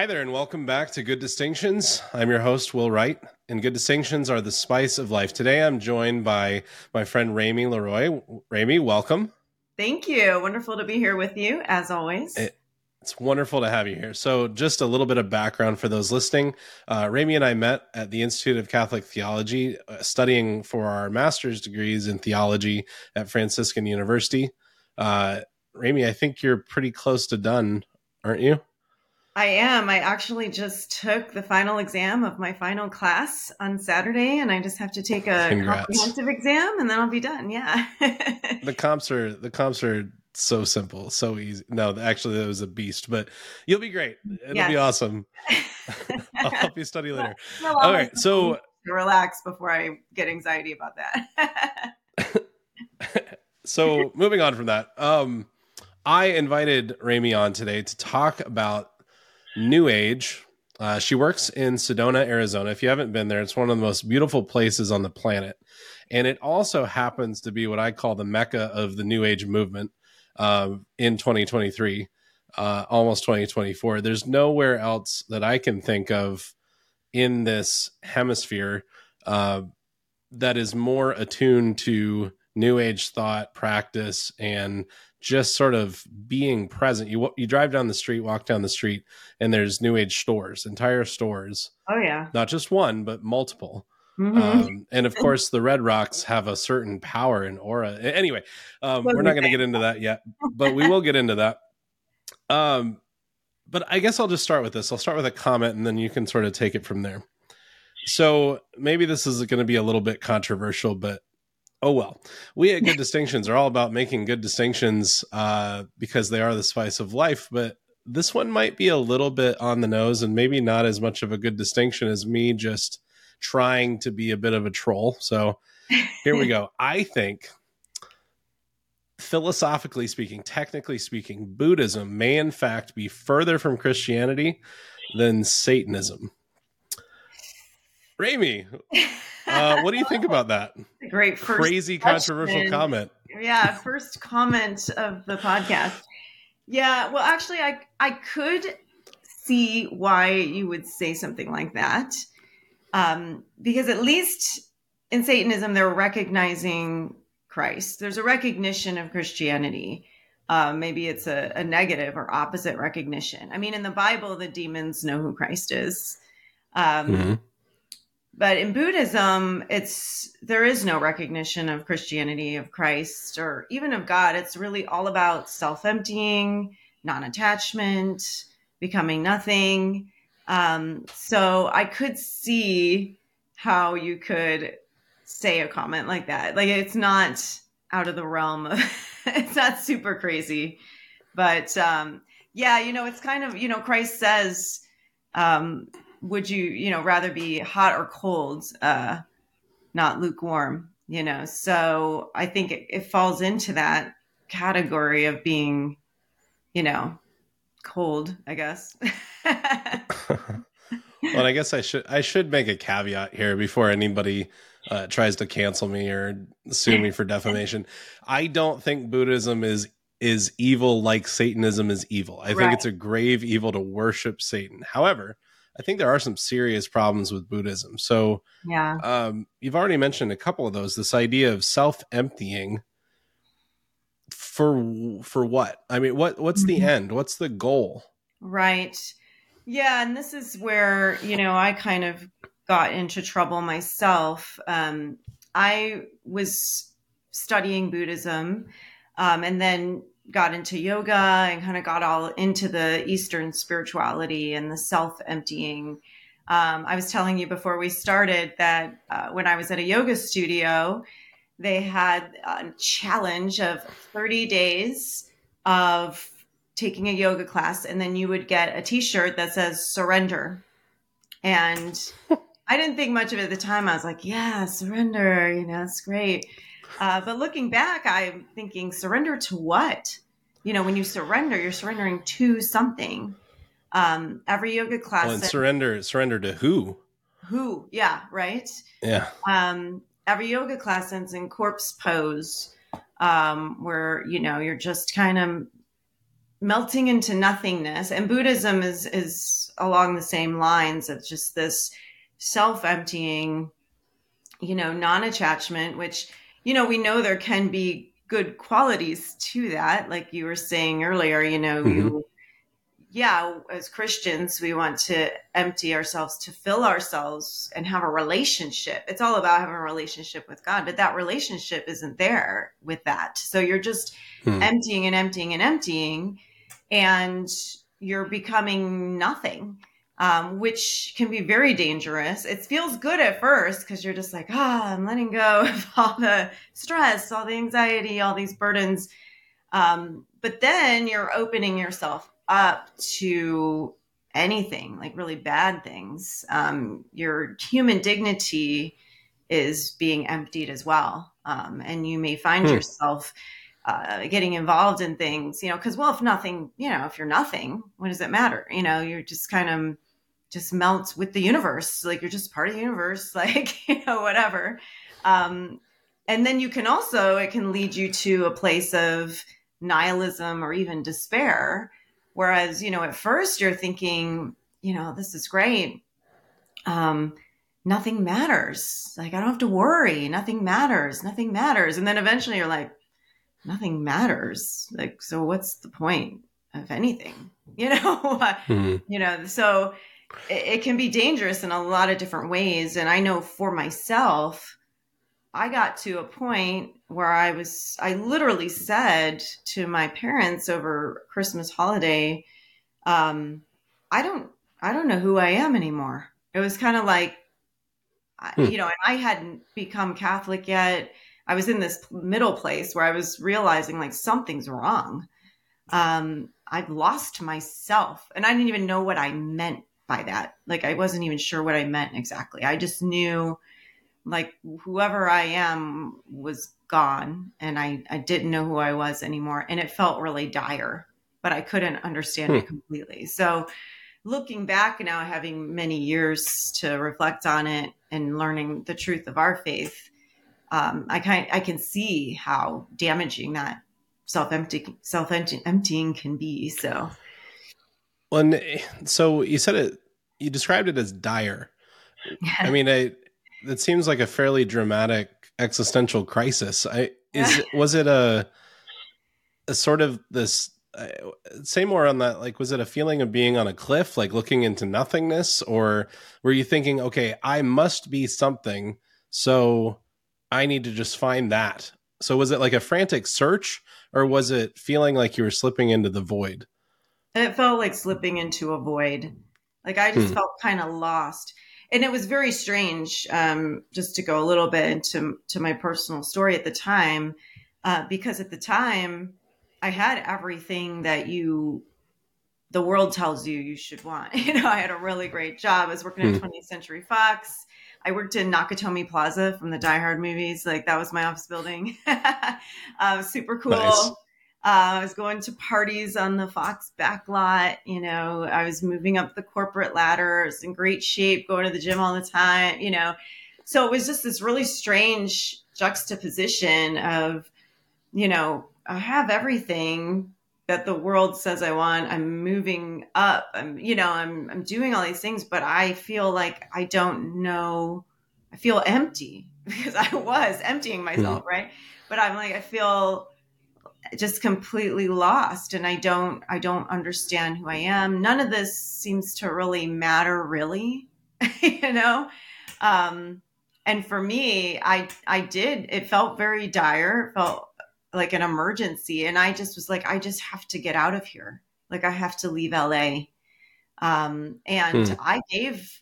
Hi there, and welcome back to Good Distinctions. I'm your host, Will Wright, and Good Distinctions are the spice of life. Today I'm joined by my friend Rae-Mi LeRoy. Rae-Mi, welcome. Thank you. Wonderful to be here with you, as always. It, it's wonderful to have you here. So, just a little bit of background for those listening. Uh, Rae-Mi and I met at the Institute of Catholic Theology, uh, studying for our master's degrees in theology at Franciscan University. Uh, Rae-Mi, I think you're pretty close to done, aren't you? I am. I actually just took the final exam of my final class on Saturday, and I just have to take a Congrats. comprehensive exam, and then I'll be done. Yeah. the comps are the comps are so simple, so easy. No, actually, that was a beast, but you'll be great. It'll yes. be awesome. I'll help you study later. All right, so relax before I get anxiety about that. so moving on from that, um, I invited Rae-Mi on today to talk about New Age. Uh, she works in Sedona, Arizona. If you haven't been there, it's one of the most beautiful places on the planet. And it also happens to be what I call the mecca of the New Age movement uh, in 2023, uh, almost 2024. There's nowhere else that I can think of in this hemisphere uh, that is more attuned to New Age thought, practice, and just sort of being present. You you drive down the street, walk down the street, and there's new age stores, entire stores. Oh yeah, not just one, but multiple. Mm-hmm. Um, and of course, the Red Rocks have a certain power and aura. Anyway, um, we're not going to get into that yet, but we will get into that. Um, but I guess I'll just start with this. I'll start with a comment, and then you can sort of take it from there. So maybe this is going to be a little bit controversial, but oh well. We at good distinctions are all about making good distinctions uh, because they are the spice of life but this one might be a little bit on the nose and maybe not as much of a good distinction as me just trying to be a bit of a troll. So here we go. I think philosophically speaking technically speaking buddhism may in fact be further from christianity than satanism. Rae-Mi, uh, what do you think about that? Great, crazy controversial comment. Yeah, first comment of the podcast. Yeah, well, actually, I I could see why you would say something like that, um, because at least in Satanism they're recognizing Christ. There's a recognition of Christianity. Uh, maybe it's a, a negative or opposite recognition. I mean, in the Bible, the demons know who Christ is. Um, mm-hmm but in buddhism it's there is no recognition of christianity of christ or even of god. It's really all about self-emptying non-attachment becoming nothing. Um, so i could see how you could say a comment like that. Like it's not out of the realm of it's not super crazy. But um, yeah you know it's kind of you know christ says um, would you you know rather be hot or cold uh not lukewarm you know? So i think it, it falls into that category of being you know cold i guess. Well i guess i should i should make a caveat here before anybody uh, tries to cancel me or sue me for defamation. I don't think buddhism is is evil like satanism is evil. I right. think it's a grave evil to worship satan. However I think there are some serious problems with Buddhism. So, yeah, um, you've already mentioned a couple of those. This idea of self emptying for for what? I mean, what what's the mm-hmm. end? What's the goal? Right. Yeah, and this is where you know I kind of got into trouble myself. Um, I was studying Buddhism, um, and then got into yoga and kind of got all into the Eastern spirituality and the self emptying. Um, I was telling you before we started that uh, when I was at a yoga studio, they had a challenge of 30 days of taking a yoga class, and then you would get a t shirt that says surrender. And I didn't think much of it at the time. I was like, yeah, surrender, you know, it's great. Uh, but looking back, I'm thinking, surrender to what? You know, when you surrender, you're surrendering to something. Um, every yoga class. Well, and that, surrender, surrender to who? Who? Yeah, right. Yeah. Um, every yoga class ends in corpse pose, um, where you know you're just kind of melting into nothingness. And Buddhism is is along the same lines of just this self emptying, you know, non attachment, which, you know, we know there can be good qualities to that. Like you were saying earlier, you know, mm-hmm. you, yeah, as Christians, we want to empty ourselves to fill ourselves and have a relationship. It's all about having a relationship with God, but that relationship isn't there with that. So you're just hmm. emptying and emptying and emptying, and you're becoming nothing, um, which can be very dangerous. It feels good at first because you're just like, ah, I'm letting go of all the stress, all the anxiety, all these burdens. Um, but then you're opening yourself up to anything, like really bad things. Um, your human dignity is being emptied as well. Um, and you may find hmm. yourself uh, getting involved in things, you know, because, well, if nothing, you know, if you're nothing, what does it matter? You know, you're just kind of just melt with the universe. Like you're just part of the universe, like, you know, whatever. Um, and then you can also, it can lead you to a place of nihilism or even despair Whereas, you know, at first you're thinking, you know, this is great. Um, nothing matters. Like, I don't have to worry. Nothing matters. Nothing matters. And then eventually you're like, nothing matters. Like, so what's the point of anything? You know, mm-hmm. you know, so it, it can be dangerous in a lot of different ways. And I know for myself, I got to a point where I was, I literally said to my parents over Christmas holiday, um, I don't, I don't know who I am anymore. It was kind of like, hmm. you know, and I hadn't become Catholic yet. I was in this middle place where I was realizing like something's wrong. Um, I've lost myself and I didn't even know what I meant by that. Like I wasn't even sure what I meant exactly. I just knew like whoever I am was gone and I, I didn't know who I was anymore. And it felt really dire, but I couldn't understand hmm. it completely. So looking back now, having many years to reflect on it and learning the truth of our faith, um, I kind I can see how damaging that self empty self emptying can be. So, well, so you said it, you described it as dire. I mean, I it seems like a fairly dramatic existential crisis. I is was it a a sort of this uh, say more on that like was it a feeling of being on a cliff like looking into nothingness? Or were you thinking okay i must be something so i need to just find that. So was it like a frantic search or was it feeling like you were slipping into the void? It felt like slipping into a void like i just hmm. felt kind of lost. And it was very strange um, just to go a little bit into to my personal story at the time uh, because at the time i had everything that you the world tells you you should want. You know i had a really great job. I was working at 20th hmm. century fox. I worked in nakatomi plaza from the die hard movies. Like that was my office building. Uh, super cool. Nice. Uh, I was going to parties on the Fox backlot. You know, I was moving up the corporate ladder. I was in great shape, going to the gym all the time. You know, so it was just this really strange juxtaposition of, you know, I have everything that the world says I want. I'm moving up. I'm, you know, I'm I'm doing all these things, but I feel like I don't know. I feel empty because I was emptying myself, mm-hmm. right? But I'm like, I feel just completely lost and i don't i don't understand who i am. None of this seems to really matter really you know? Um and for me i i did it felt very dire it felt like an emergency and i just was like i just have to get out of here. Like i have to leave la um and hmm. i gave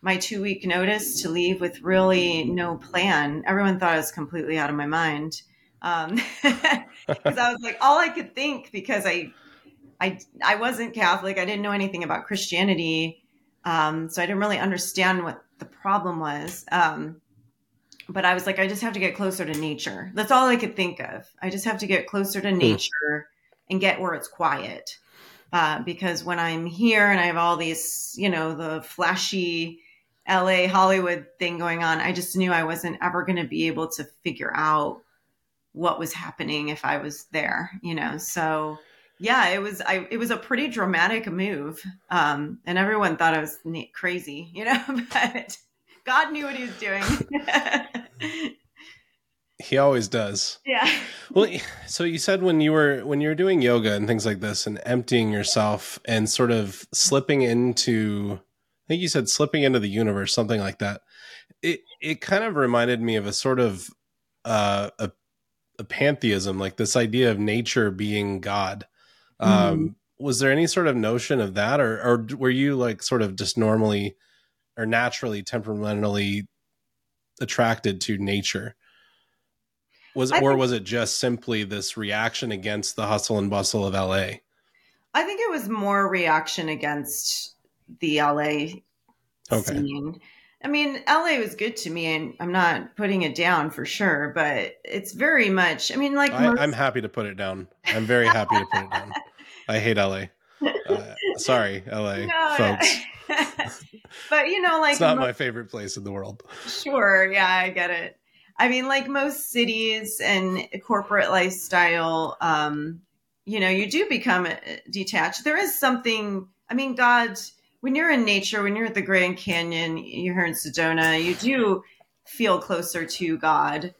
my two week notice to leave with really no plan. Everyone thought i was completely out of my mind um because i was like all i could think because i i i wasn't catholic i didn't know anything about christianity um so i didn't really understand what the problem was um but i was like i just have to get closer to nature that's all i could think of i just have to get closer to hmm. nature and get where it's quiet uh, because when i'm here and i have all these you know the flashy la hollywood thing going on i just knew i wasn't ever going to be able to figure out what was happening if I was there, you know. So yeah, it was I it was a pretty dramatic move. Um, and everyone thought I was crazy, you know, but God knew what he was doing. he always does. Yeah. Well, so you said when you were when you were doing yoga and things like this and emptying yourself and sort of slipping into I think you said slipping into the universe, something like that. It it kind of reminded me of a sort of uh, a, a pantheism, like this idea of nature being God um, mm-hmm. Was there any sort of notion of that, or or were you like sort of just normally or naturally temperamentally attracted to nature? Was or was it just simply this reaction against the hustle and bustle of LA? I think it was more reaction against the LA okay. scene. I mean, LA was good to me, and I'm not putting it down for sure, but it's very much. I mean, like I, am happy to put it down. I'm very happy to put it down. I hate LA. Uh, sorry, LA no, folks. but you know, like it's not most, my favorite place in the world. Sure, yeah, I get it. I mean, like most cities and corporate lifestyle, um, you know, you do become uh, detached. There is something. I mean, God, when you're in nature, when you're at the Grand Canyon, you're here in Sedona, you do feel closer to God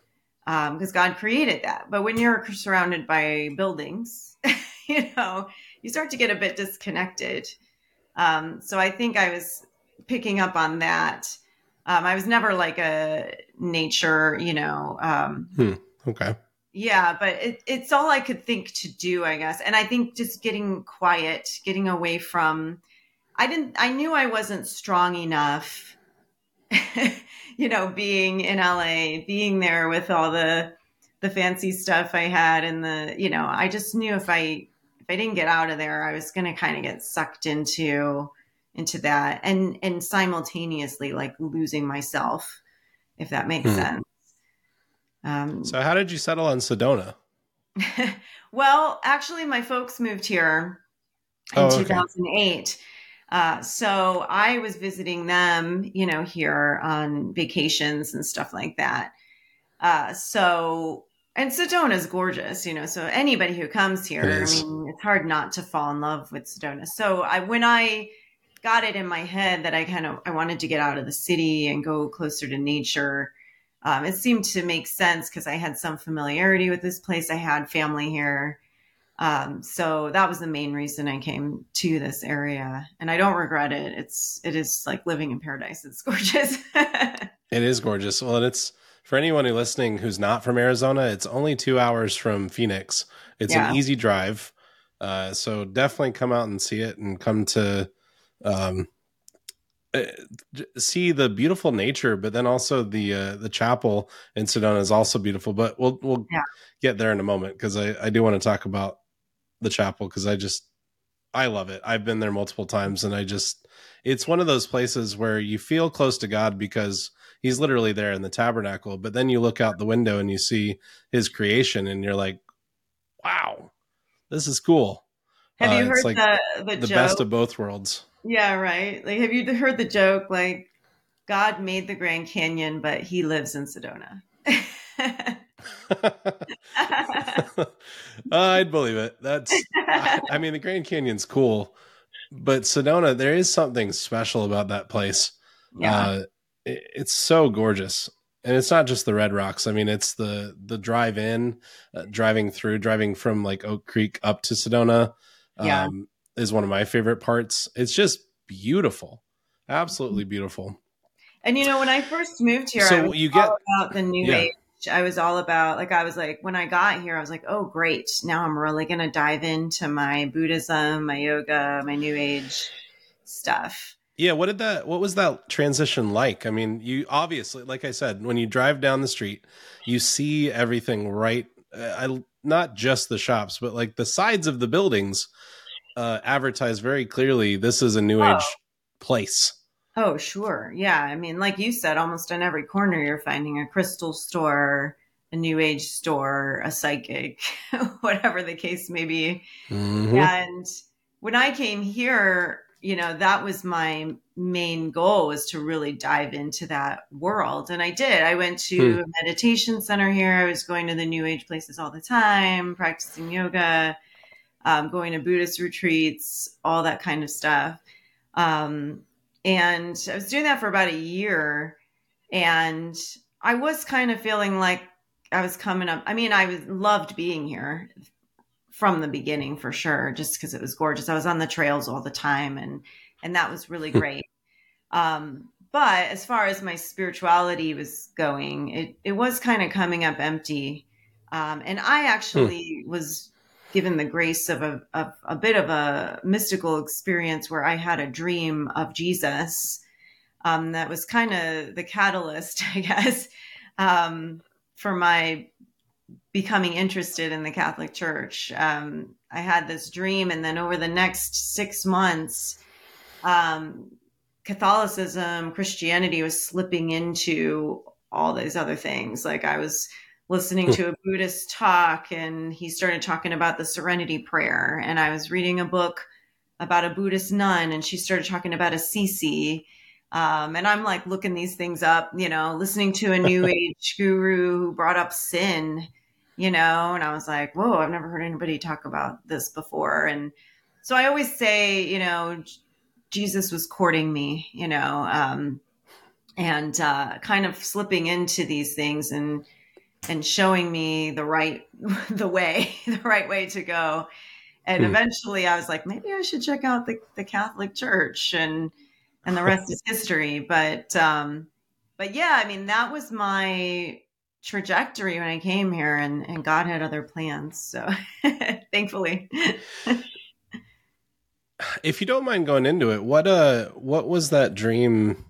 because um, God created that. But when you're surrounded by buildings, you know, you start to get a bit disconnected. Um, so I think I was picking up on that. Um, I was never like a nature, you know. Um, hmm. Okay. Yeah, but it, it's all I could think to do, I guess. And I think just getting quiet, getting away from. I didn't. I knew I wasn't strong enough. you know, being in LA, being there with all the the fancy stuff I had, and the you know, I just knew if I if I didn't get out of there, I was going to kind of get sucked into into that and and simultaneously like losing myself if that makes hmm. sense. Um, so how did you settle on Sedona? well, actually my folks moved here in oh, okay. 2008. Uh, so I was visiting them, you know, here on vacations and stuff like that. Uh, so and Sedona is gorgeous, you know. So anybody who comes here, I mean, it's hard not to fall in love with Sedona. So I, when I got it in my head that I kind of I wanted to get out of the city and go closer to nature, um, it seemed to make sense because I had some familiarity with this place. I had family here, um, so that was the main reason I came to this area, and I don't regret it. It's it is like living in paradise. It's gorgeous. it is gorgeous. Well, and it's for anyone who listening who's not from Arizona, it's only two hours from Phoenix. It's yeah. an easy drive. Uh, so definitely come out and see it and come to um, eh, see the beautiful nature, but then also the uh, the chapel in Sedona is also beautiful. But we'll we'll yeah. get there in a moment because I, I do want to talk about the chapel because I just I love it. I've been there multiple times and I just it's one of those places where you feel close to God because he's literally there in the tabernacle. But then you look out the window and you see his creation, and you're like, wow, this is cool. Have uh, you heard like the the, the best of both worlds? Yeah, right. Like, have you heard the joke? Like, God made the Grand Canyon, but he lives in Sedona. I'd believe it. That's, I, mean, the Grand Canyon's cool, but Sedona, there is something special about that place. Yeah. Uh, it's so gorgeous and it's not just the red rocks i mean it's the the drive in uh, driving through driving from like oak creek up to sedona yeah. um, is one of my favorite parts it's just beautiful absolutely beautiful and you know when i first moved here so you get about the new yeah. age i was all about like i was like when i got here i was like oh great now i'm really going to dive into my buddhism my yoga my new age stuff yeah, what did that what was that transition like? I mean, you obviously like I said, when you drive down the street, you see everything right uh, I not just the shops, but like the sides of the buildings uh advertise very clearly this is a new oh. age place. Oh, sure. Yeah, I mean, like you said, almost on every corner you're finding a crystal store, a new age store, a psychic, whatever the case may be. Mm-hmm. And when I came here, you know that was my main goal was to really dive into that world and i did i went to hmm. a meditation center here i was going to the new age places all the time practicing yoga um, going to Buddhist retreats, all that kind of stuff. Um, and I was doing that for about a year. And I was kind of feeling like I was coming up. I mean, I was, loved being here from the beginning for sure, just because it was gorgeous. I was on the trails all the time, and and that was really great. um, but as far as my spirituality was going, it it was kind of coming up empty. Um, and I actually hmm. was given the grace of a, of a bit of a mystical experience where I had a dream of Jesus. Um, that was kind of the catalyst, I guess, um, for my becoming interested in the Catholic Church. Um, I had this dream, and then over the next six months, um, Catholicism, Christianity was slipping into all these other things. Like I was listening hmm. to a Buddhist talk and he started talking about the serenity prayer. And I was reading a book about a Buddhist nun and she started talking about Assisi. Um, and I'm like looking these things up, you know, listening to a new age guru who brought up sin, you know, and I was like, whoa, I've never heard anybody talk about this before. And so I always say, you know, Jesus was courting me, you know, um, and uh, kind of slipping into these things and and showing me the right the way the right way to go. And hmm. eventually i was like maybe i should check out the, the catholic church and and the rest is history. But um but yeah i mean that was my trajectory when i came here and and god had other plans so thankfully. If you don't mind going into it what uh what was that dream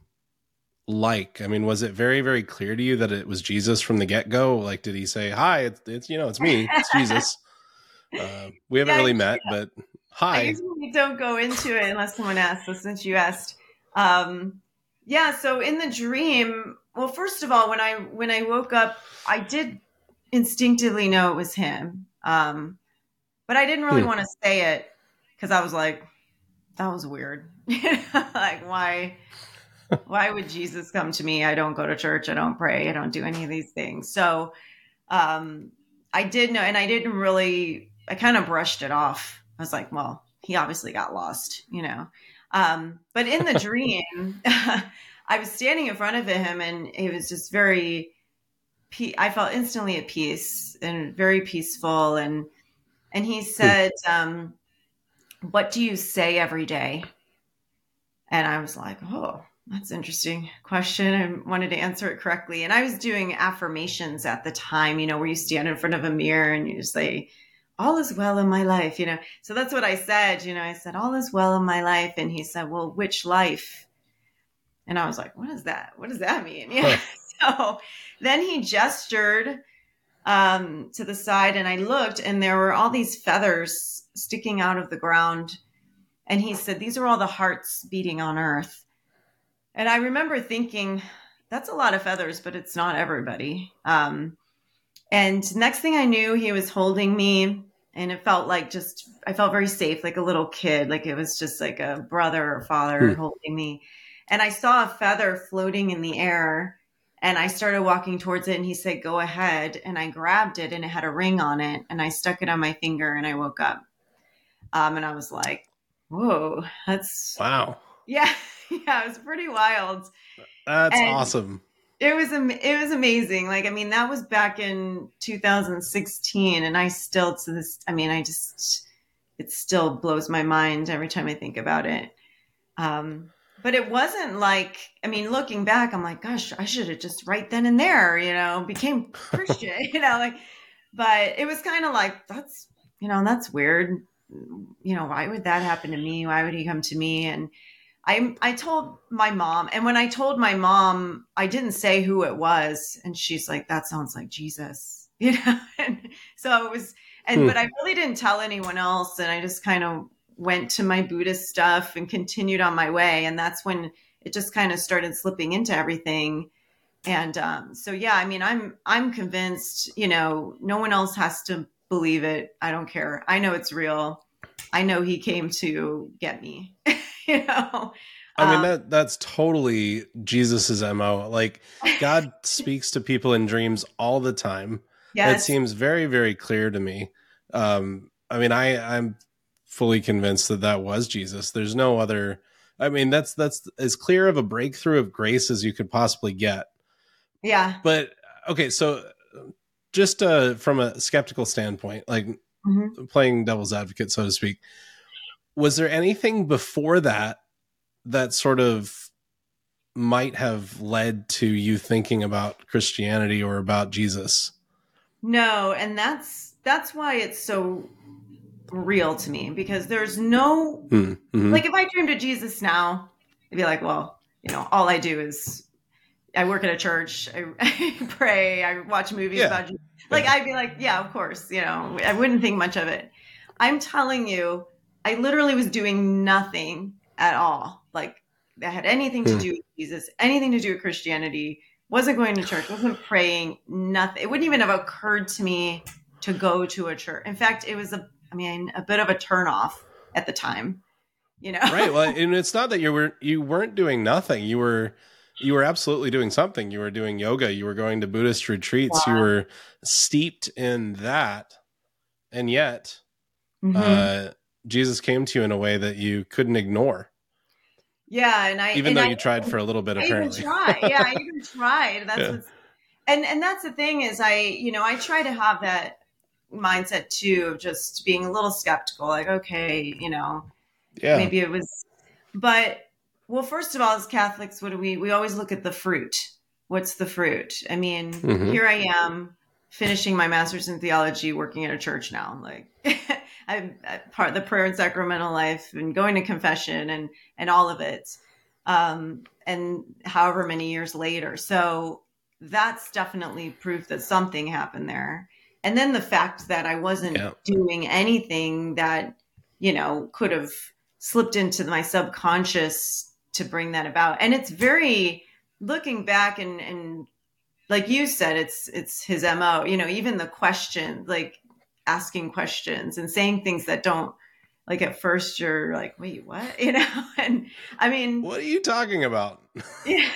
like? I mean, was it very, very clear to you that it was Jesus from the get go? Like, did he say, "Hi, it's, it's you know, it's me, it's Jesus"? Uh, we haven't yeah, really met, yeah. but hi. I usually don't go into it unless someone asks. So since you asked, um, yeah. So in the dream, well, first of all, when I when I woke up, I did instinctively know it was him, um, but I didn't really hmm. want to say it because I was like, that was weird. like, why? Why would Jesus come to me? I don't go to church. I don't pray. I don't do any of these things. So um, I did know, and I didn't really, I kind of brushed it off. I was like, well, he obviously got lost, you know. Um, but in the dream, I was standing in front of him and it was just very, I felt instantly at peace and very peaceful. And, and he said, um, what do you say every day? And I was like, oh, that's interesting question. I wanted to answer it correctly. And I was doing affirmations at the time, you know, where you stand in front of a mirror and you say, all is well in my life, you know. So that's what I said, you know, I said, all is well in my life. And he said, well, which life? And I was like, what is that? What does that mean? Yeah. so then he gestured um, to the side and I looked and there were all these feathers sticking out of the ground. And he said, these are all the hearts beating on earth. And I remember thinking, that's a lot of feathers, but it's not everybody. Um, and next thing I knew, he was holding me, and it felt like just, I felt very safe, like a little kid, like it was just like a brother or father hmm. holding me. And I saw a feather floating in the air, and I started walking towards it, and he said, Go ahead. And I grabbed it, and it had a ring on it, and I stuck it on my finger, and I woke up. Um, and I was like, Whoa, that's wow. Yeah. yeah, it was pretty wild. That's and awesome. It was it was amazing. Like I mean, that was back in 2016, and I still to this. I mean, I just it still blows my mind every time I think about it. Um, but it wasn't like I mean, looking back, I'm like, gosh, I should have just right then and there, you know, became Christian, you know, like. But it was kind of like that's you know that's weird. You know, why would that happen to me? Why would he come to me? And I I told my mom, and when I told my mom, I didn't say who it was, and she's like, "That sounds like Jesus," you know. and so it was, and hmm. but I really didn't tell anyone else, and I just kind of went to my Buddhist stuff and continued on my way, and that's when it just kind of started slipping into everything. And um, so, yeah, I mean, I'm I'm convinced, you know, no one else has to believe it. I don't care. I know it's real. I know he came to get me. you know. I mean um, that that's totally Jesus's MO. Like God speaks to people in dreams all the time. Yes. That seems very very clear to me. Um I mean, I I'm fully convinced that that was Jesus. There's no other. I mean, that's that's as clear of a breakthrough of grace as you could possibly get. Yeah. But okay, so just uh, from a skeptical standpoint, like mm-hmm. playing devil's advocate, so to speak, was there anything before that that sort of might have led to you thinking about Christianity or about Jesus? No, and that's that's why it's so real to me because there's no hmm, mm-hmm. like if I dreamed of Jesus now, I'd be like, well, you know, all I do is I work at a church, I, I pray, I watch movies yeah. about Jesus. Like yeah. I'd be like, yeah, of course, you know, I wouldn't think much of it. I'm telling you, I literally was doing nothing at all. Like that had anything to hmm. do with Jesus, anything to do with Christianity. Wasn't going to church, wasn't praying, nothing. It wouldn't even have occurred to me to go to a church. In fact, it was a, I mean, a bit of a turnoff at the time. You know, right? Well, and it's not that you were you weren't doing nothing. You were you were absolutely doing something. You were doing yoga. You were going to Buddhist retreats. Wow. You were steeped in that, and yet, mm-hmm. uh, Jesus came to you in a way that you couldn't ignore. Yeah, and I even and though I, you tried for a little bit, I apparently. Even tried. Yeah, I even tried. That's yeah. what's, and and that's the thing is, I you know I try to have that mindset too of just being a little skeptical, like okay, you know, yeah, maybe it was, but well, first of all, as Catholics, what do we we always look at the fruit? What's the fruit? I mean, mm-hmm. here I am finishing my master's in theology, working at a church now. Like I'm part of the prayer and sacramental life and going to confession and and all of it. Um, and however many years later. So that's definitely proof that something happened there. And then the fact that I wasn't yeah. doing anything that, you know, could have slipped into my subconscious to bring that about. And it's very looking back and and like you said, it's it's his MO, you know, even the question, like asking questions and saying things that don't like at first you're like, wait, what? You know? And I mean What are you talking about? yeah.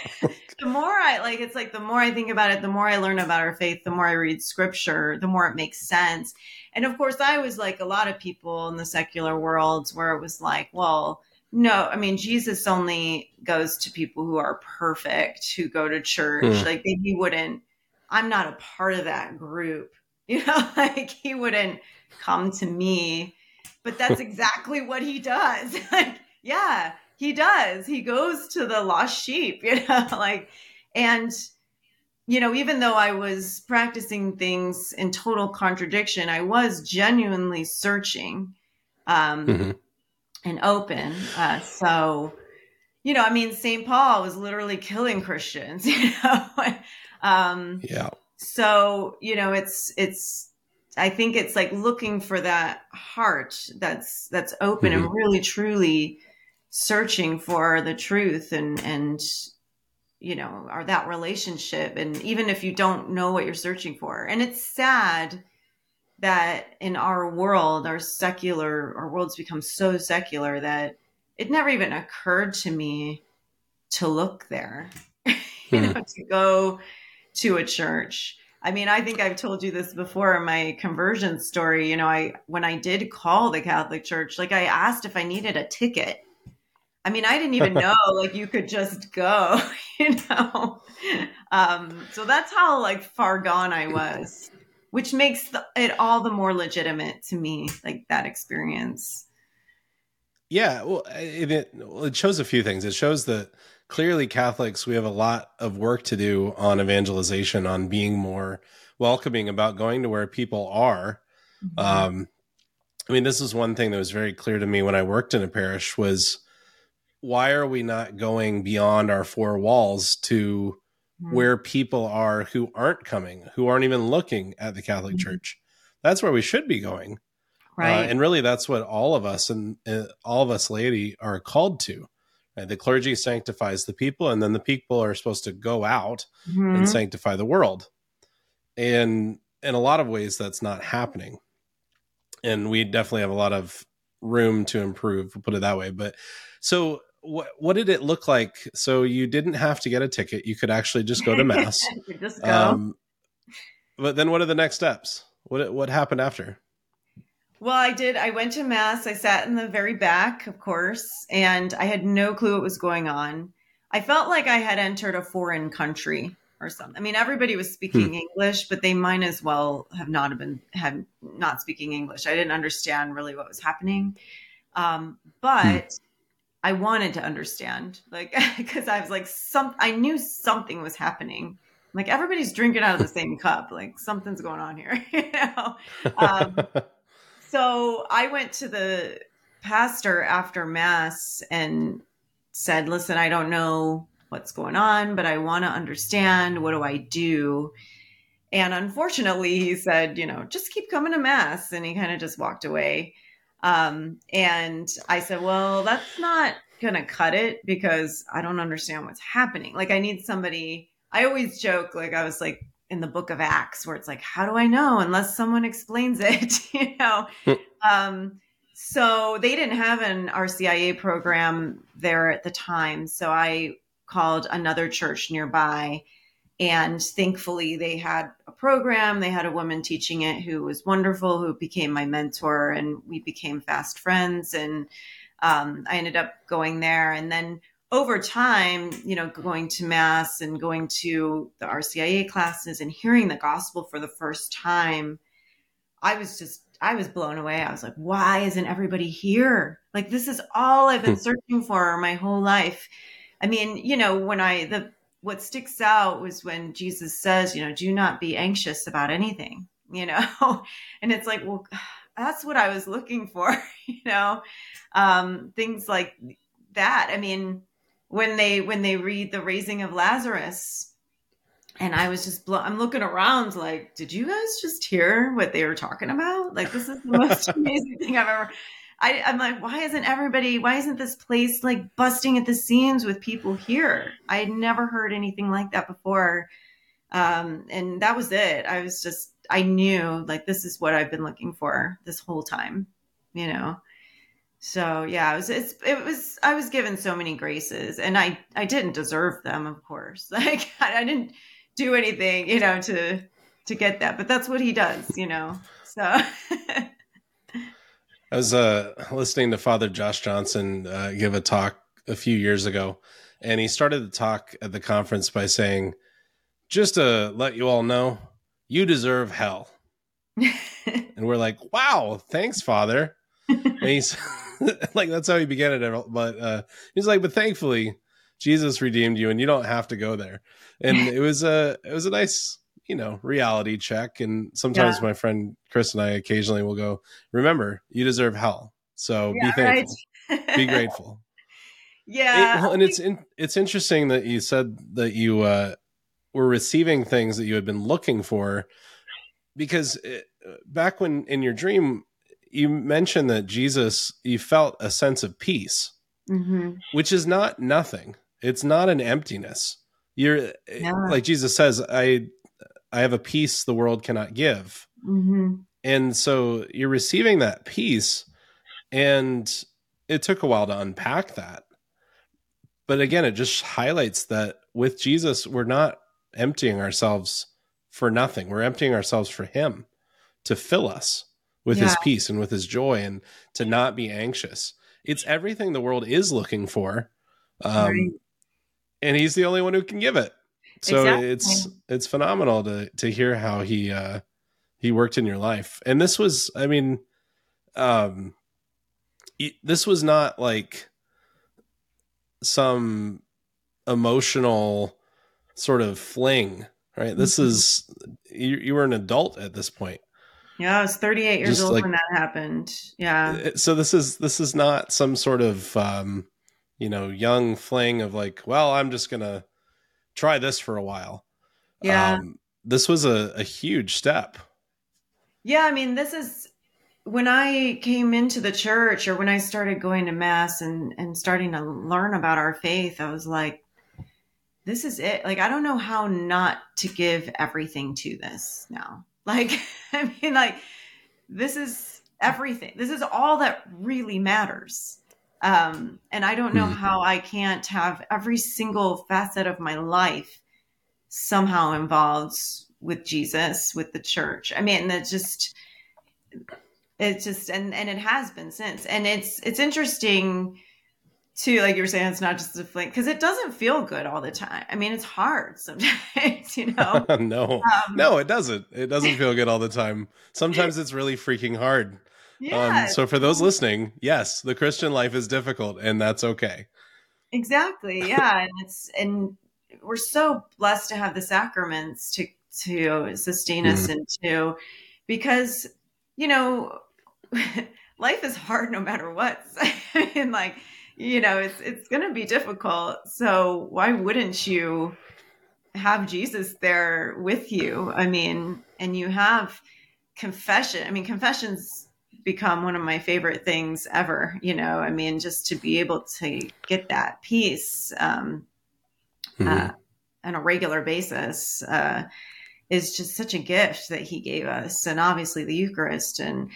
The more I like it's like the more I think about it, the more I learn about our faith, the more I read scripture, the more it makes sense. And of course I was like a lot of people in the secular world where it was like, well, no, I mean Jesus only goes to people who are perfect, who go to church. Mm. Like he wouldn't I'm not a part of that group. You know, like he wouldn't come to me. But that's exactly what he does. like, yeah, he does. He goes to the lost sheep, you know, like and you know, even though I was practicing things in total contradiction, I was genuinely searching. Um mm-hmm and open. Uh, so, you know, I mean, St. Paul was literally killing Christians, you know? um, yeah. So, you know, it's, it's, I think it's like looking for that heart that's, that's open mm-hmm. and really truly searching for the truth and, and, you know, or that relationship. And even if you don't know what you're searching for, and it's sad that in our world, our secular, our world's become so secular that it never even occurred to me to look there, you know, hmm. to go to a church. I mean, I think I've told you this before in my conversion story. You know, I when I did call the Catholic Church, like I asked if I needed a ticket. I mean, I didn't even know like you could just go, you know. Um, so that's how like far gone I was which makes the, it all the more legitimate to me, like that experience. Yeah, well, it, it, it shows a few things. It shows that clearly Catholics we have a lot of work to do on evangelization, on being more welcoming about going to where people are. Mm-hmm. Um, I mean, this is one thing that was very clear to me when I worked in a parish was why are we not going beyond our four walls to mm-hmm. where people are who aren't coming, who aren't even looking at the Catholic mm-hmm. Church. That's where we should be going. Uh, right. Uh, and really, that's what all of us and uh, all of us laity are called to. Right? The clergy sanctifies the people, and then the people are supposed to go out mm-hmm. and sanctify the world. And in a lot of ways, that's not happening. And we definitely have a lot of room to improve, we'll put it that way. But so what what did it look like? So you didn't have to get a ticket; you could actually just go to mass. just go. Um, but then, what are the next steps? What what happened after? Well, I did. I went to mass. I sat in the very back, of course, and I had no clue what was going on. I felt like I had entered a foreign country or something. I mean, everybody was speaking hmm. English, but they might as well have not have been have not speaking English. I didn't understand really what was happening, um, but hmm. I wanted to understand, like, because I was like, some I knew something was happening. Like everybody's drinking out of the same cup. Like something's going on here, you know. Um, so I went to the pastor after mass and said, "Listen, I don't know what's going on, but I want to understand. What do I do? And unfortunately, he said, you know, just keep coming to mass. And he kind of just walked away. Um, and I said, well, that's not going to cut it because I don't understand what's happening. Like, I need somebody. I always joke, like, I was like, in the book of acts where it's like how do i know unless someone explains it you know hmm. um, so they didn't have an rcia program there at the time so i called another church nearby. And thankfully, they had program. They had a woman teaching it who was wonderful, who became my mentor, and we became fast friends. And um, I ended up going there. And then over time, you know, going to mass and going to the RCIA classes and hearing the gospel for the first time, I was just, I was blown away. I was like, why isn't everybody here? Like, this is all I've been hmm. searching for my whole life. I mean, you know, when I the what sticks out was when Jesus says, you know, do not be anxious about anything, you know, and it's like, well, that's what I was looking for, you know, um, things like that. I mean, when they when they read the raising of Lazarus, and I was just I'm looking around like, did you guys just hear what they were talking about? Like, this is the most amazing thing I've ever I, I'm like, why isn't everybody, why isn't this place like busting at the seams with people here? I had never heard anything like that before. Um, and that was it. I was just, I knew like this is what I've been looking for this whole time, you know? So yeah, it was, it was, I was given so many graces and I, I didn't deserve them, of course. Like I, I didn't do anything, you know, to, to get that, but that's what he does, you know? So I was uh, listening to Father Josh Johnson uh, give a talk a few years ago, and he started the talk at the conference by saying, "Just to let you all know, you deserve hell." and we're like, "Wow, thanks, Father." and he's like, "That's how he began it." But uh, he's like, "But thankfully, Jesus redeemed you, and you don't have to go there." And it was a it was a nice you know reality check and sometimes yeah. my friend chris and i occasionally will go remember you deserve hell so yeah, be thankful right. be grateful yeah it, and it's in, it's interesting that you said that you uh, were receiving things that you had been looking for because it, uh, back when in your dream you mentioned that jesus you felt a sense of peace mm-hmm. which is not nothing it's not an emptiness you're yeah. like jesus says i I have a peace the world cannot give. Mm-hmm. And so you're receiving that peace. And it took a while to unpack that. But again, it just highlights that with Jesus, we're not emptying ourselves for nothing. We're emptying ourselves for Him to fill us with yeah. His peace and with His joy and to not be anxious. It's everything the world is looking for. Um, right. And He's the only one who can give it so exactly. it's it's phenomenal to to hear how he uh he worked in your life. And this was i mean um this was not like some emotional sort of fling right? This mm-hmm. is you, you were an adult at this point. Yeah i was 38 years Just old like, when that happened. Yeah. So this is this is not some sort of um you know young fling of like well i'm just gonna try this for a while. Yeah. Um, this was a, a huge step. Yeah. I mean, this is when I came into the church or when I started going to mass and, and starting to learn about our faith, I was like, this is it. Like, I don't know how not to give everything to this now. Like, I mean, like, this is everything. This is all that really matters. Um, and I don't know mm-hmm. how I can't have every single facet of my life somehow involved with Jesus, with the church. I mean, that just it's just and and it has been since. And it's it's interesting too like you were saying it's not just a fling because it doesn't feel good all the time. I mean it's hard sometimes you know? No. Um, no it doesn't. It doesn't feel good all the time. Sometimes it's really freaking hard yeah. Um, so for those listening yes the christian life is difficult and that's okay exactly yeah and it's and we're so blessed to have the sacraments to to sustain us mm-hmm. and to because you know life is hard no matter what and like you know it's it's going to be difficult so why wouldn't you have jesus there with you i mean and you have confession i mean confessions become one of my favorite things ever you know i mean just to be able to get that peace um, mm-hmm. uh, on a regular basis uh, is just such a gift that he gave us and obviously the eucharist and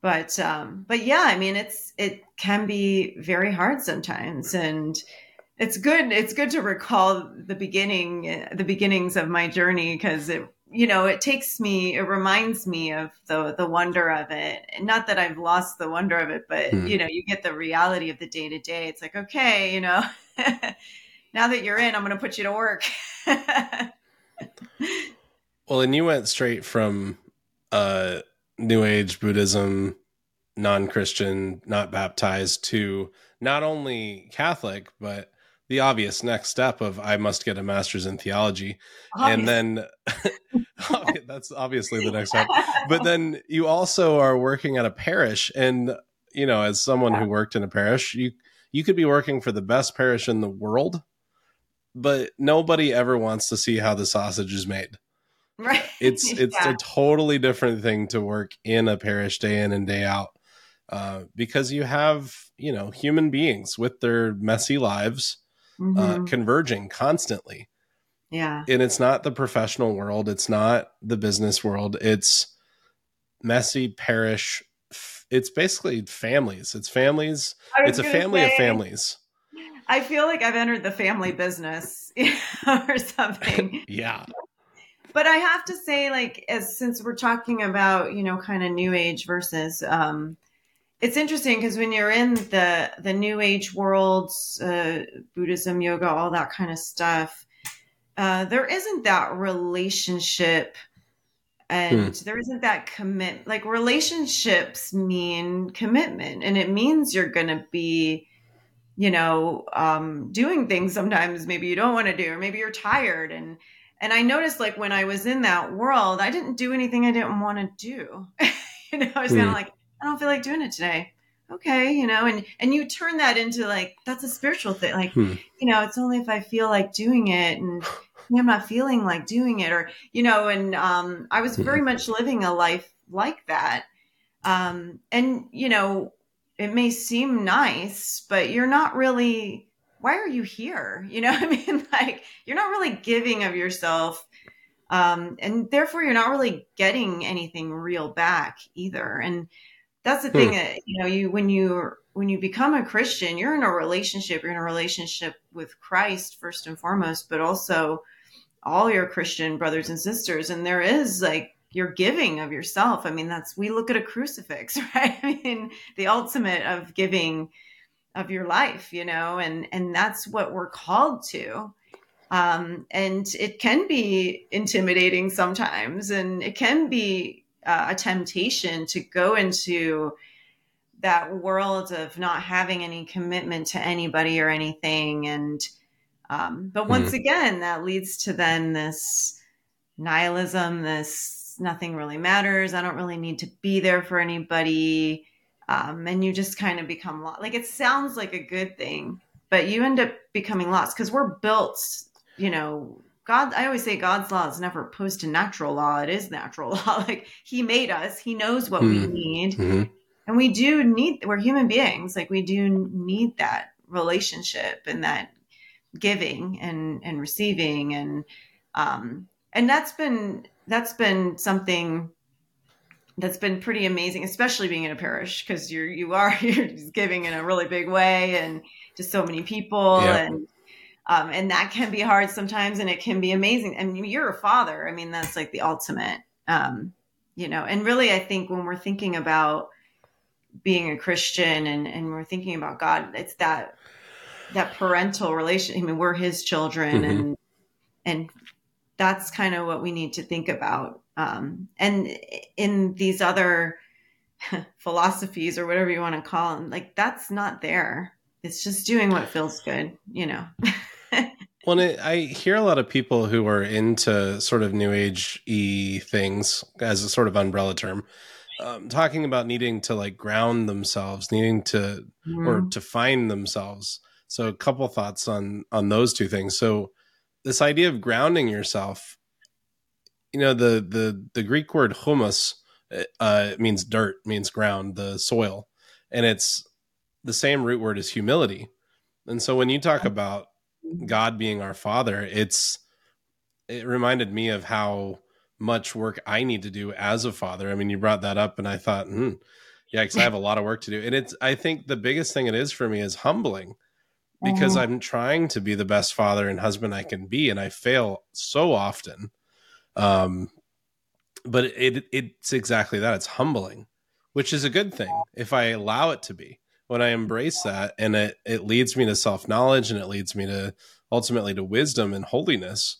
but um but yeah i mean it's it can be very hard sometimes and it's good it's good to recall the beginning the beginnings of my journey because it you know it takes me it reminds me of the the wonder of it. Not that i've lost the wonder of it but mm. you know you get the reality of the day to day it's like okay you know now that you're in i'm going to put you to work. Well and you went straight from uh New Age Buddhism, non Christian, not baptized, to not only Catholic, but the obvious next step of I must get a master's in theology. And then that's obviously the next step. But then you also are working at a parish. And, you know, as someone who worked in a parish, you you could be working for the best parish in the world, but nobody ever wants to see how the sausage is made. Right. It's it's yeah. a totally different thing to work in a parish day in and day out. Uh, because you have, you know, human beings with their messy lives mm-hmm. uh, converging constantly. Yeah. And it's not the professional world, it's not the business world, it's messy parish it's basically families. It's families. It's a family say, of families. I feel like I've entered the family business or something. yeah but I have to say, like, as since we're talking about, you know, kind of new age versus, um, it's interesting because when you're in the the new age worlds, uh, Buddhism, yoga, all that kind of stuff, uh, there isn't that relationship and hmm. there isn't that commit like relationships mean commitment and it means you're gonna be you know um, doing things sometimes maybe you don't want to do or maybe you're tired and and I noticed like when I was in that world, I didn't do anything I didn't want to do. you know, I was mm. kind of like, I don't feel like doing it today. Okay, you know, and and you turn that into like that's a spiritual thing. Like, hmm. you know, it's only if I feel like doing it and I'm not feeling like doing it or you know, and um I was very hmm. much living a life like that. Um and you know, it may seem nice, but you're not really why are you here? You know, I mean, like you're not really giving of yourself. Um, and therefore you're not really getting anything real back either. And that's the hmm. thing that, you know, you, when you, when you become a Christian, you're in a relationship, you're in a relationship with Christ first and foremost, but also all your Christian brothers and sisters. And there is like, you're giving of yourself. I mean, that's, we look at a crucifix, right? I mean, the ultimate of giving, of your life you know and and that's what we're called to um, and it can be intimidating sometimes and it can be uh, a temptation to go into that world of not having any commitment to anybody or anything and um, but once mm again that leads to then this nihilism this nothing really matters i don't really need to be there for anybody um, and you just kind of become lost. Like it sounds like a good thing, but you end up becoming lost because we're built, you know. God, I always say God's law is never opposed to natural law. It is natural law. Like He made us, He knows what mm-hmm. we need, mm-hmm. and we do need. We're human beings. Like we do need that relationship and that giving and and receiving and um and that's been that's been something that's been pretty amazing, especially being in a parish because you're you are you're giving in a really big way and to so many people yeah. and um, and that can be hard sometimes and it can be amazing. I mean, you're a father. I mean, that's like the ultimate. Um, you know, and really, I think when we're thinking about being a Christian and, and we're thinking about God, it's that that parental relation. I mean, we're His children, mm-hmm. and and that's kind of what we need to think about. Um, and in these other philosophies or whatever you want to call them, like that's not there. It's just doing what feels good, you know. well, I hear a lot of people who are into sort of new age e things as a sort of umbrella term, um, talking about needing to like ground themselves, needing to or to find themselves. So, a couple thoughts on on those two things. So, this idea of grounding yourself, you know, the the the Greek word humus uh, means dirt, means ground, the soil, and it's the same root word as humility. And so when you talk about God being our father, it's it reminded me of how much work I need to do as a father. I mean, you brought that up and I thought, hmm, yeah, because I have a lot of work to do. And it's I think the biggest thing it is for me is humbling because mm-hmm. I'm trying to be the best father and husband I can be, and I fail so often. Um, but it it's exactly that. It's humbling, which is a good thing if I allow it to be. When I embrace that, and it it leads me to self knowledge, and it leads me to ultimately to wisdom and holiness.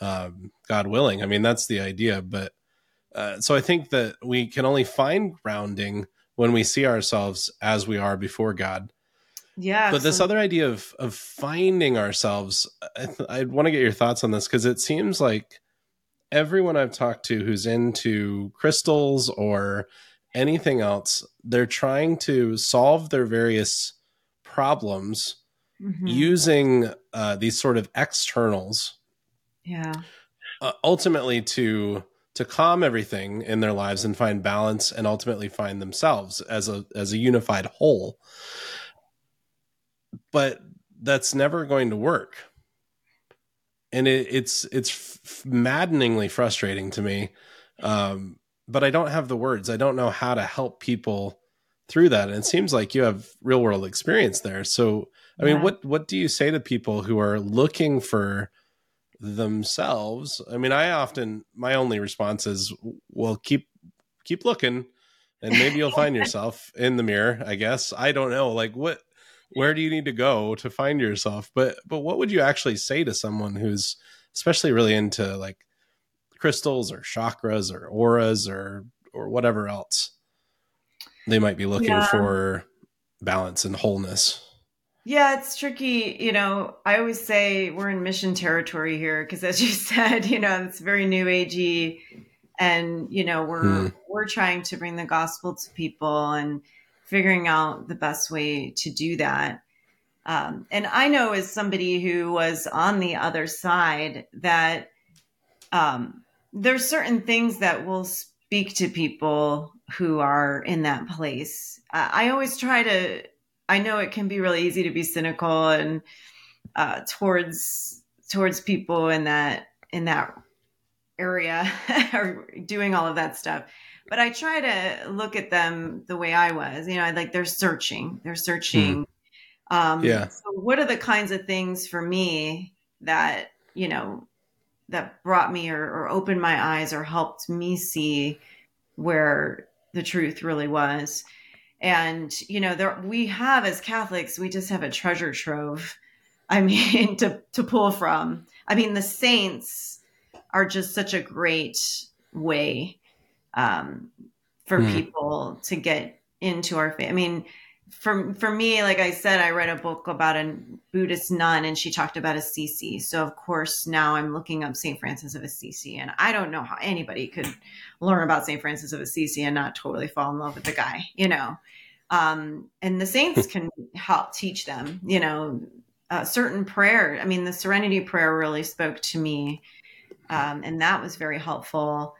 Um, God willing. I mean, that's the idea. But uh, so I think that we can only find grounding when we see ourselves as we are before God. Yeah. But this other idea of of finding ourselves, I, th- I want to get your thoughts on this because it seems like everyone I've talked to who's into crystals or anything else, they're trying to solve their various problems mm-hmm. using uh, these sort of externals. Yeah. Uh, ultimately, to to calm everything in their lives and find balance, and ultimately find themselves as a as a unified whole but that's never going to work and it, it's it's f- maddeningly frustrating to me um, but i don't have the words. I don't know how to help people through that. And it seems like you have real world experience there. So i mean what what do you say to people who are looking for themselves? I mean i often my only response is well keep keep looking and maybe you'll find yourself in the mirror i guess. I don't know. Like what where do you need to go to find yourself? But but what would you actually say to someone who's especially really into like crystals or chakras or auras or or whatever else they might be looking yeah. for balance and wholeness yeah it's tricky you know i always say we're in mission territory here because as you said you know it's very new agey and you know we're hmm. we're trying to bring the gospel to people and figuring out the best way to do that. Um, and I know as somebody who was on the other side that um, there's certain things that will speak to people who are in that place. I always try to. I know it can be really easy to be cynical and uh, towards towards people in that in that area or doing all of that stuff but I try to look at them the way I was. You know, like they're searching, they're searching. Mm. Um, yeah. So what are the kinds of things for me that you know that brought me or, or opened my eyes or helped me see where the truth really was? And you know, there we have as Catholics, we just have a treasure trove. I mean, to to pull from. I mean, the saints are just such a great way um, for mm. people to get into our faith. I mean, for for me, like I said, I read a book about a Buddhist nun, and she talked about Assisi. So of course, now I'm looking up Saint Francis of Assisi, and I don't know how anybody could learn about Saint Francis of Assisi and not totally fall in love with the guy, you know. Um, and the saints can help teach them, you know, a certain prayer. I mean, the Serenity Prayer really spoke to me, um, and that was very helpful.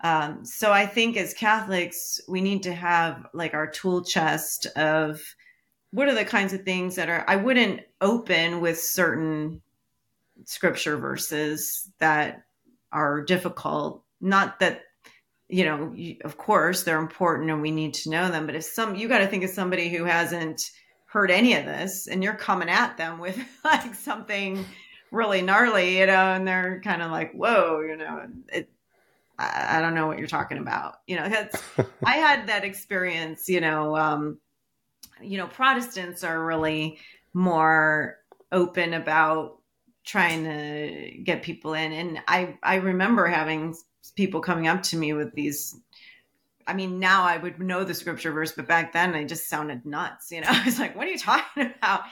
Um, so I think as Catholics, we need to have like our tool chest of what are the kinds of things that are, I wouldn't open with certain scripture verses that are difficult. Not that, you know, of course they're important and we need to know them, but if some, you got to think of somebody who hasn't heard any of this and you're coming at them with like something really gnarly, you know, and they're kind of like, whoa, you know, it, I, I don't know what you're talking about. You know, that's, I had that experience, you know, um, you know, Protestants are really more open about trying to get people in. And I, I remember having people coming up to me with these I mean, now I would know the scripture verse, but back then I just sounded nuts. You know, I was like, what are you talking about?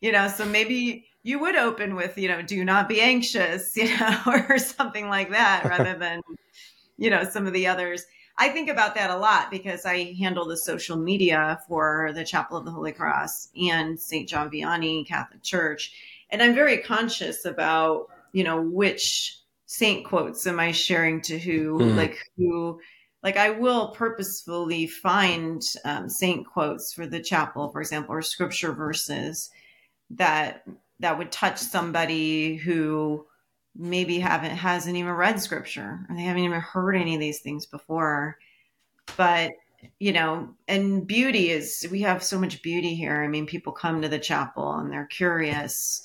You know, so maybe you would open with, you know, do not be anxious, you know, or something like that rather than, you know, some of the others. I think about that a lot because I handle the social media for the Chapel of the Holy Cross and St. John Vianney Catholic Church. And I'm very conscious about, you know, which saint quotes am I sharing to who, mm. like who, like I will purposefully find um, saint quotes for the chapel, for example, or scripture verses that that would touch somebody who maybe haven't hasn't even read scripture or they haven't even heard any of these things before. But you know and beauty is we have so much beauty here. I mean people come to the chapel and they're curious.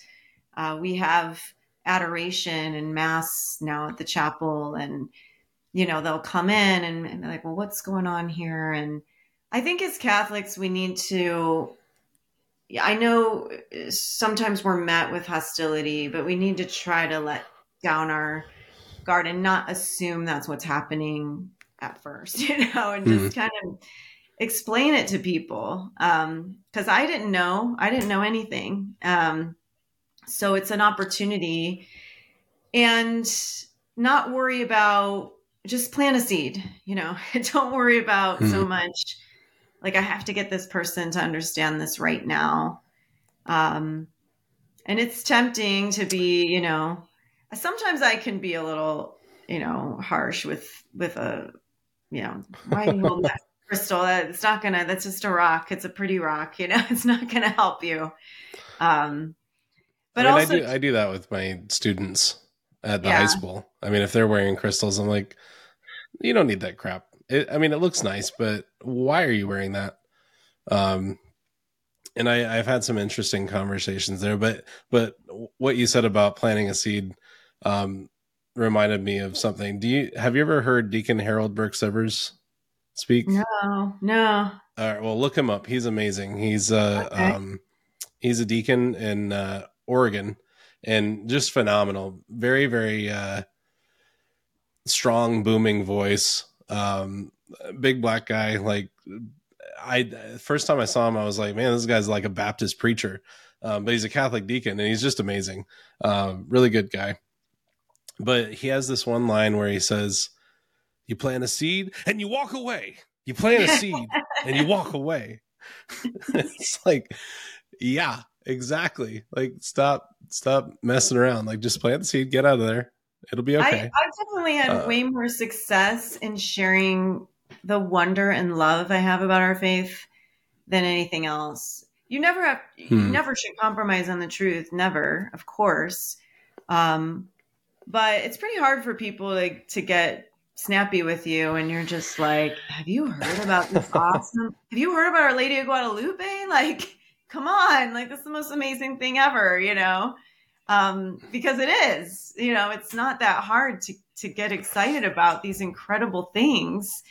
Uh, we have adoration and mass now at the chapel and you know they'll come in and, and like well what's going on here? And i think as catholics we need to I know sometimes we're met with hostility, but we need to try to let down our guard and not assume that's what's happening at first, you know, and just mm-hmm. kind of explain it to people. Um, cause I didn't know, I didn't know anything. Um, so it's an opportunity and not worry about just plant a seed, you know, don't worry about mm-hmm. so much like I have to get this person to understand this right now. Um, and it's tempting to be, you know, sometimes I can be a little, you know, harsh with with a, you know, why you hold that crystal? It's not gonna. That's just a rock. It's a pretty rock. You know, it's not gonna help you. Um, but I mean, also, I do I do that with my students at the yeah. high school. I mean, if they're wearing crystals, I'm like, you don't need that crap. It, I mean, it looks nice, but why are you wearing that? Um, and I, I've had some interesting conversations there, but but what you said about planting a seed um, reminded me of something. Do you have you ever heard Deacon Harold Burke Sivers speak? No, no. All right, well, look him up. He's amazing. He's uh, okay. um, he's a deacon in uh, Oregon, and just phenomenal. Very, very uh, strong, booming voice um, big black guy. Like I first time I saw him, I was like, man, this guy's like a Baptist preacher, um, but he's a Catholic deacon, and he's just amazing. Um, really good guy. But he has this one line where he says, "You plant a seed and you walk away. You plant a seed and you walk away." it's like, yeah, exactly. Like stop, stop messing around. Like just plant the seed, get out of there. It'll be okay. I, have definitely had uh, way more success in sharing the wonder and love I have about our faith than anything else. You never have, hmm. you never should compromise on the truth. Never, of course. Um, but it's pretty hard for people like to get snappy with you and you're just like, have you heard about this awesome? Have you heard about Our Lady of Guadalupe? Like, come on, like this is the most amazing thing ever, you know? Um, because it is, you know, it's not that hard to, to get excited about these incredible things.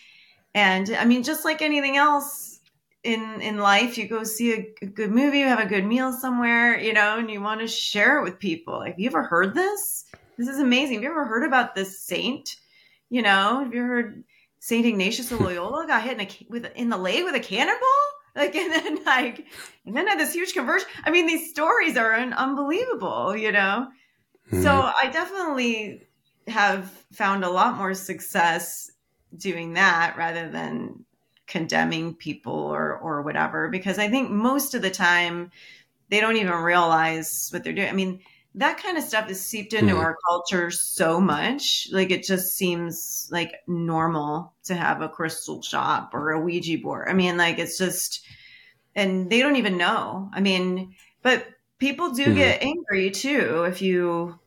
And I mean, just like anything else in, in life, you go see a, a good movie, you have a good meal somewhere, you know, and you want to share it with people. Like, have you ever heard this? This is amazing. Have you ever heard about this saint? You know, have you heard Saint Ignatius of Loyola got hit in, a, with, in the leg with a cannonball? like and then like and then had this huge conversion i mean these stories are un- unbelievable you know mm-hmm. so i definitely have found a lot more success doing that rather than condemning people or or whatever because i think most of the time they don't even realize what they're doing i mean that kind of stuff is seeped into mm. our culture so much. Like it just seems like normal to have a crystal shop or a Ouija board. I mean, like it's just, and they don't even know. I mean, but people do mm. get angry too if you,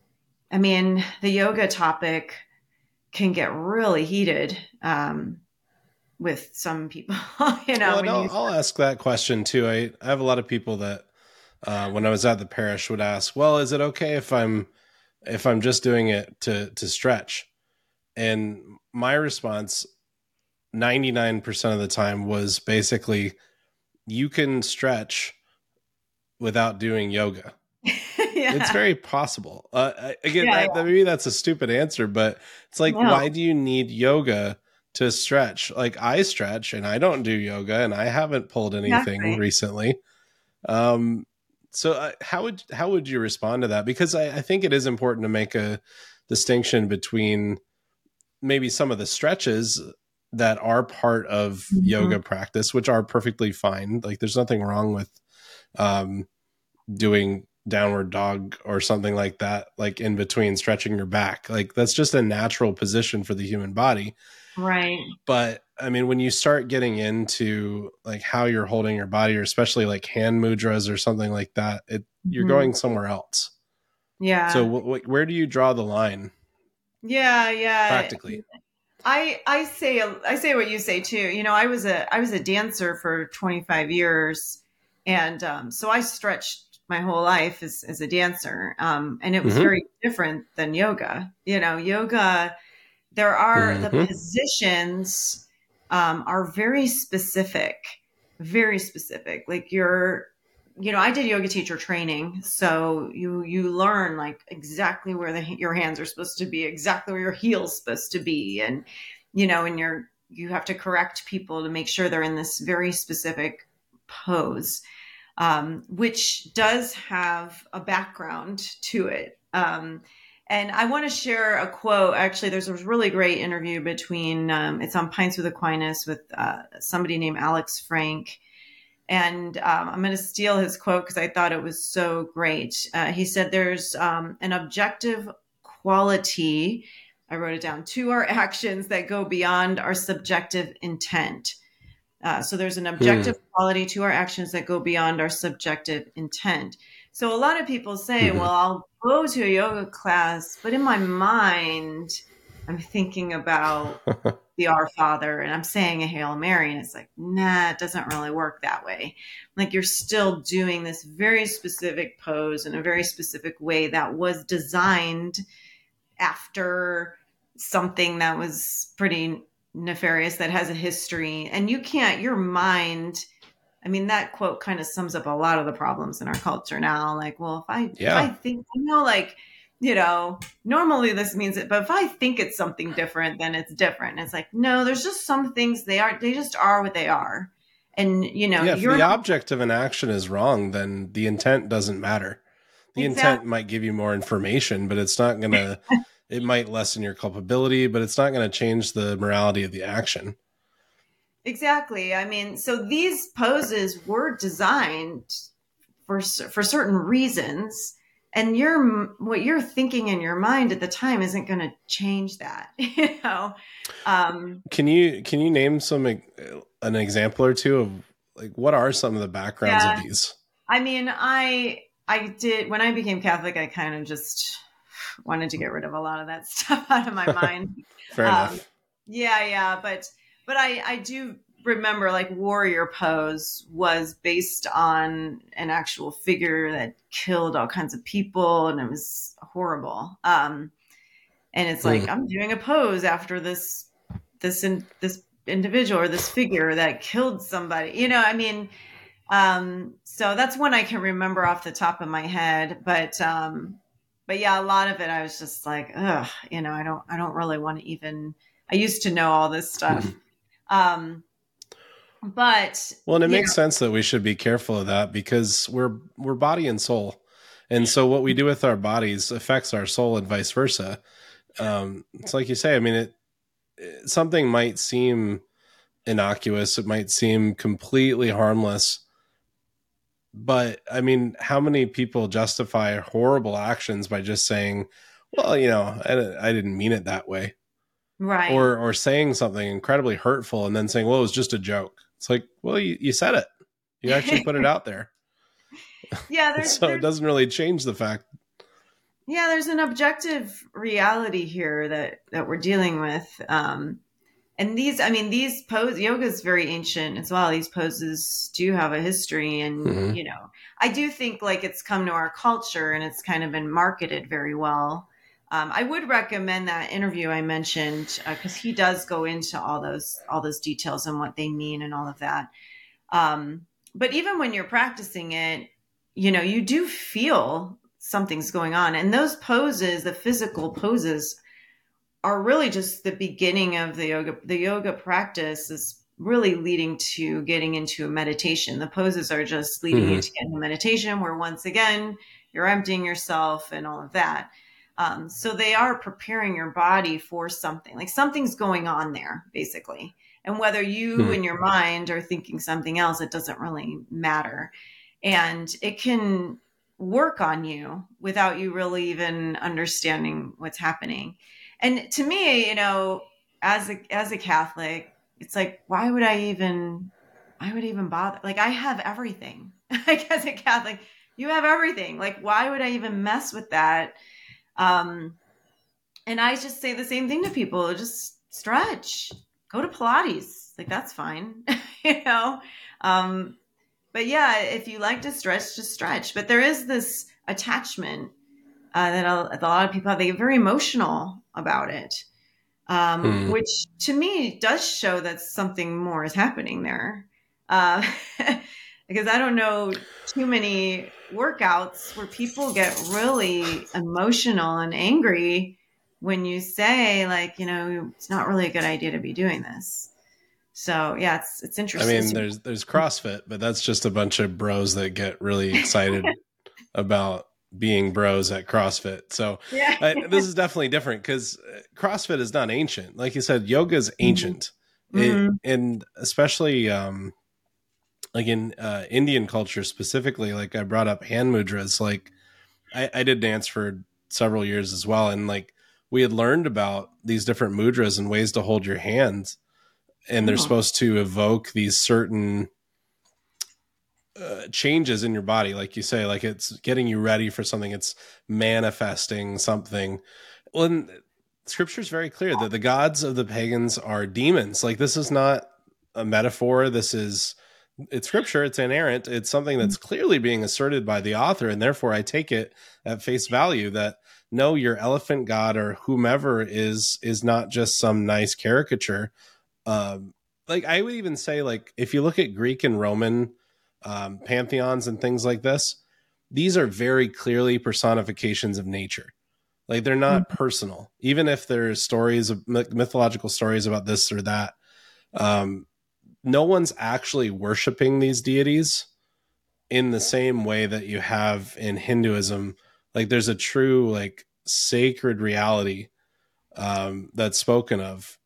I mean, the yoga topic can get really heated. Um, with some people, you know. Well, I'll, you I'll ask that question too. I, I have a lot of people that uh, when I was at the parish would ask, "Well, is it okay if I'm if I'm just doing it to to stretch?" And my response 99% of the time was basically you can stretch without doing yoga. yeah. It's very possible. Uh, again, yeah, that, yeah. maybe that's a stupid answer, but it's like, no. why do you need yoga to stretch? Like, I stretch and I don't do yoga, and I haven't pulled anything exactly. recently. Um, so uh, how would how would you respond to that? Because I, I think it is important to make a distinction between maybe some of the stretches that are part of mm-hmm. yoga practice, which are perfectly fine. Like there's nothing wrong with um, doing downward dog or something like that, like in between stretching your back. Like that's just a natural position for the human body. Right. But I mean, when you start getting into like how you're holding your body, or especially like hand mudras or something like that, it you're mm-hmm. going somewhere else. Yeah. So wh- wh- where do you draw the line? Yeah, yeah. Practically. I I say I say what you say too. You know, I was a I was a dancer for 25 years, and um, so I stretched my whole life as as a dancer, um, and it was mm-hmm. very different than yoga. You know, yoga there are mm-hmm. the positions um, are very specific, very specific. Like you're you know, I did yoga teacher training, so you you learn like exactly where the, your hands are supposed to be, exactly where your heels supposed to be, and you know, and you're you have to correct people to make sure they're in this very specific pose, um, which does have a background to it. Um, and I want to share a quote. Actually, there's a really great interview between um, it's on Pints with Aquinas with uh, somebody named Alex Frank and um, I'm going to steal his quote because I thought it was so great. Uh, he said, There's um, an objective quality, I wrote it down, to our actions that go beyond our subjective intent. Uh, so there's an objective mm. quality to our actions that go beyond our subjective intent. So a lot of people say, mm-hmm. well, I'll go to a yoga class, but in my mind, I'm thinking about the Our Father and I'm saying a Hail Mary. And it's like, nah, it doesn't really work that way. Like you're still doing this very specific pose in a very specific way that was designed after something that was pretty nefarious that has a history. And you can't, your mind, I mean, that quote kind of sums up a lot of the problems in our culture now. Like, well, if I, yeah. if I think, you know, like, you know, normally this means it, but if I think it's something different, then it's different. It's like, no, there's just some things they are, they just are what they are. And, you know, yeah, if the object of an action is wrong, then the intent doesn't matter. The exactly. intent might give you more information, but it's not going to, it might lessen your culpability, but it's not going to change the morality of the action. Exactly. I mean, so these poses were designed for for certain reasons and you're what you're thinking in your mind at the time isn't going to change that you know um, can you can you name some an example or two of like what are some of the backgrounds yeah. of these i mean i i did when i became catholic i kind of just wanted to get rid of a lot of that stuff out of my mind fair um, enough yeah yeah but but i i do remember like warrior pose was based on an actual figure that killed all kinds of people and it was horrible um and it's like mm. i'm doing a pose after this this in, this individual or this figure that killed somebody you know i mean um so that's one i can remember off the top of my head but um but yeah a lot of it i was just like ugh you know i don't i don't really want to even i used to know all this stuff mm. Um but well, and it makes know. sense that we should be careful of that because we're we're body and soul, and so what we do with our bodies affects our soul and vice versa. Um, it's like you say. I mean, it, it something might seem innocuous. It might seem completely harmless. But I mean, how many people justify horrible actions by just saying, "Well, you know, I, I didn't mean it that way," right? Or or saying something incredibly hurtful and then saying, "Well, it was just a joke." It's like, well, you, you said it. You actually put it out there. Yeah. so it doesn't really change the fact. Yeah, there's an objective reality here that that we're dealing with. Um, and these, I mean, these pose yoga is very ancient as well. These poses do have a history, and mm-hmm. you know, I do think like it's come to our culture and it's kind of been marketed very well. Um, I would recommend that interview I mentioned because uh, he does go into all those all those details and what they mean and all of that. Um, but even when you're practicing it, you know, you do feel something's going on, and those poses, the physical poses, are really just the beginning of the yoga. The yoga practice is really leading to getting into a meditation. The poses are just leading mm-hmm. you to get into meditation, where once again you're emptying yourself and all of that. Um, so they are preparing your body for something, like something's going on there, basically. And whether you hmm. in your mind are thinking something else, it doesn't really matter. And it can work on you without you really even understanding what's happening. And to me, you know, as a as a Catholic, it's like, why would I even I would even bother? Like I have everything. like as a Catholic, you have everything. Like why would I even mess with that? Um, and I just say the same thing to people: just stretch, go to Pilates. Like that's fine, you know. Um, but yeah, if you like to stretch, just stretch. But there is this attachment uh, that, a, a lot of people have. They get very emotional about it, um, hmm. which to me does show that something more is happening there. Uh, because I don't know too many workouts where people get really emotional and angry when you say like, you know, it's not really a good idea to be doing this. So yeah, it's it's interesting. I mean, there's there's CrossFit, but that's just a bunch of bros that get really excited about being bros at CrossFit. So yeah. I, this is definitely different because uh, CrossFit is not ancient. Like you said, yoga is mm-hmm. ancient, mm-hmm. It, and especially um, like in uh, Indian culture specifically, like I brought up hand mudras. Like I, I did dance for several years as well, and like we had learned about these different mudras and ways to hold your hands, and they're oh. supposed to evoke these certain uh, changes in your body, like you say, like it's getting you ready for something. It's manifesting something. Well, and scripture is very clear that the gods of the pagans are demons. Like this is not a metaphor. This is it's scripture it's inerrant it's something that's mm-hmm. clearly being asserted by the author and therefore i take it at face value that no your elephant god or whomever is is not just some nice caricature um like i would even say like if you look at greek and roman um pantheons and things like this these are very clearly personifications of nature like they're not mm-hmm. personal even if there's stories of mythological stories about this or that um no one's actually worshiping these deities in the same way that you have in Hinduism. Like there's a true like sacred reality um, that's spoken of,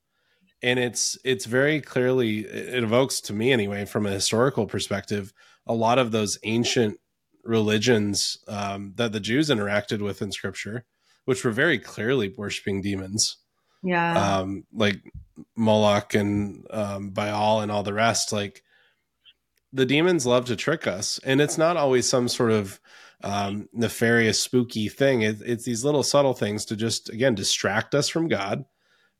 and it's it's very clearly it evokes to me anyway from a historical perspective a lot of those ancient religions um, that the Jews interacted with in Scripture, which were very clearly worshiping demons. Yeah, um, like Moloch and um, Baal and all the rest, like the demons love to trick us, and it's not always some sort of um, nefarious, spooky thing. It, it's these little subtle things to just again distract us from God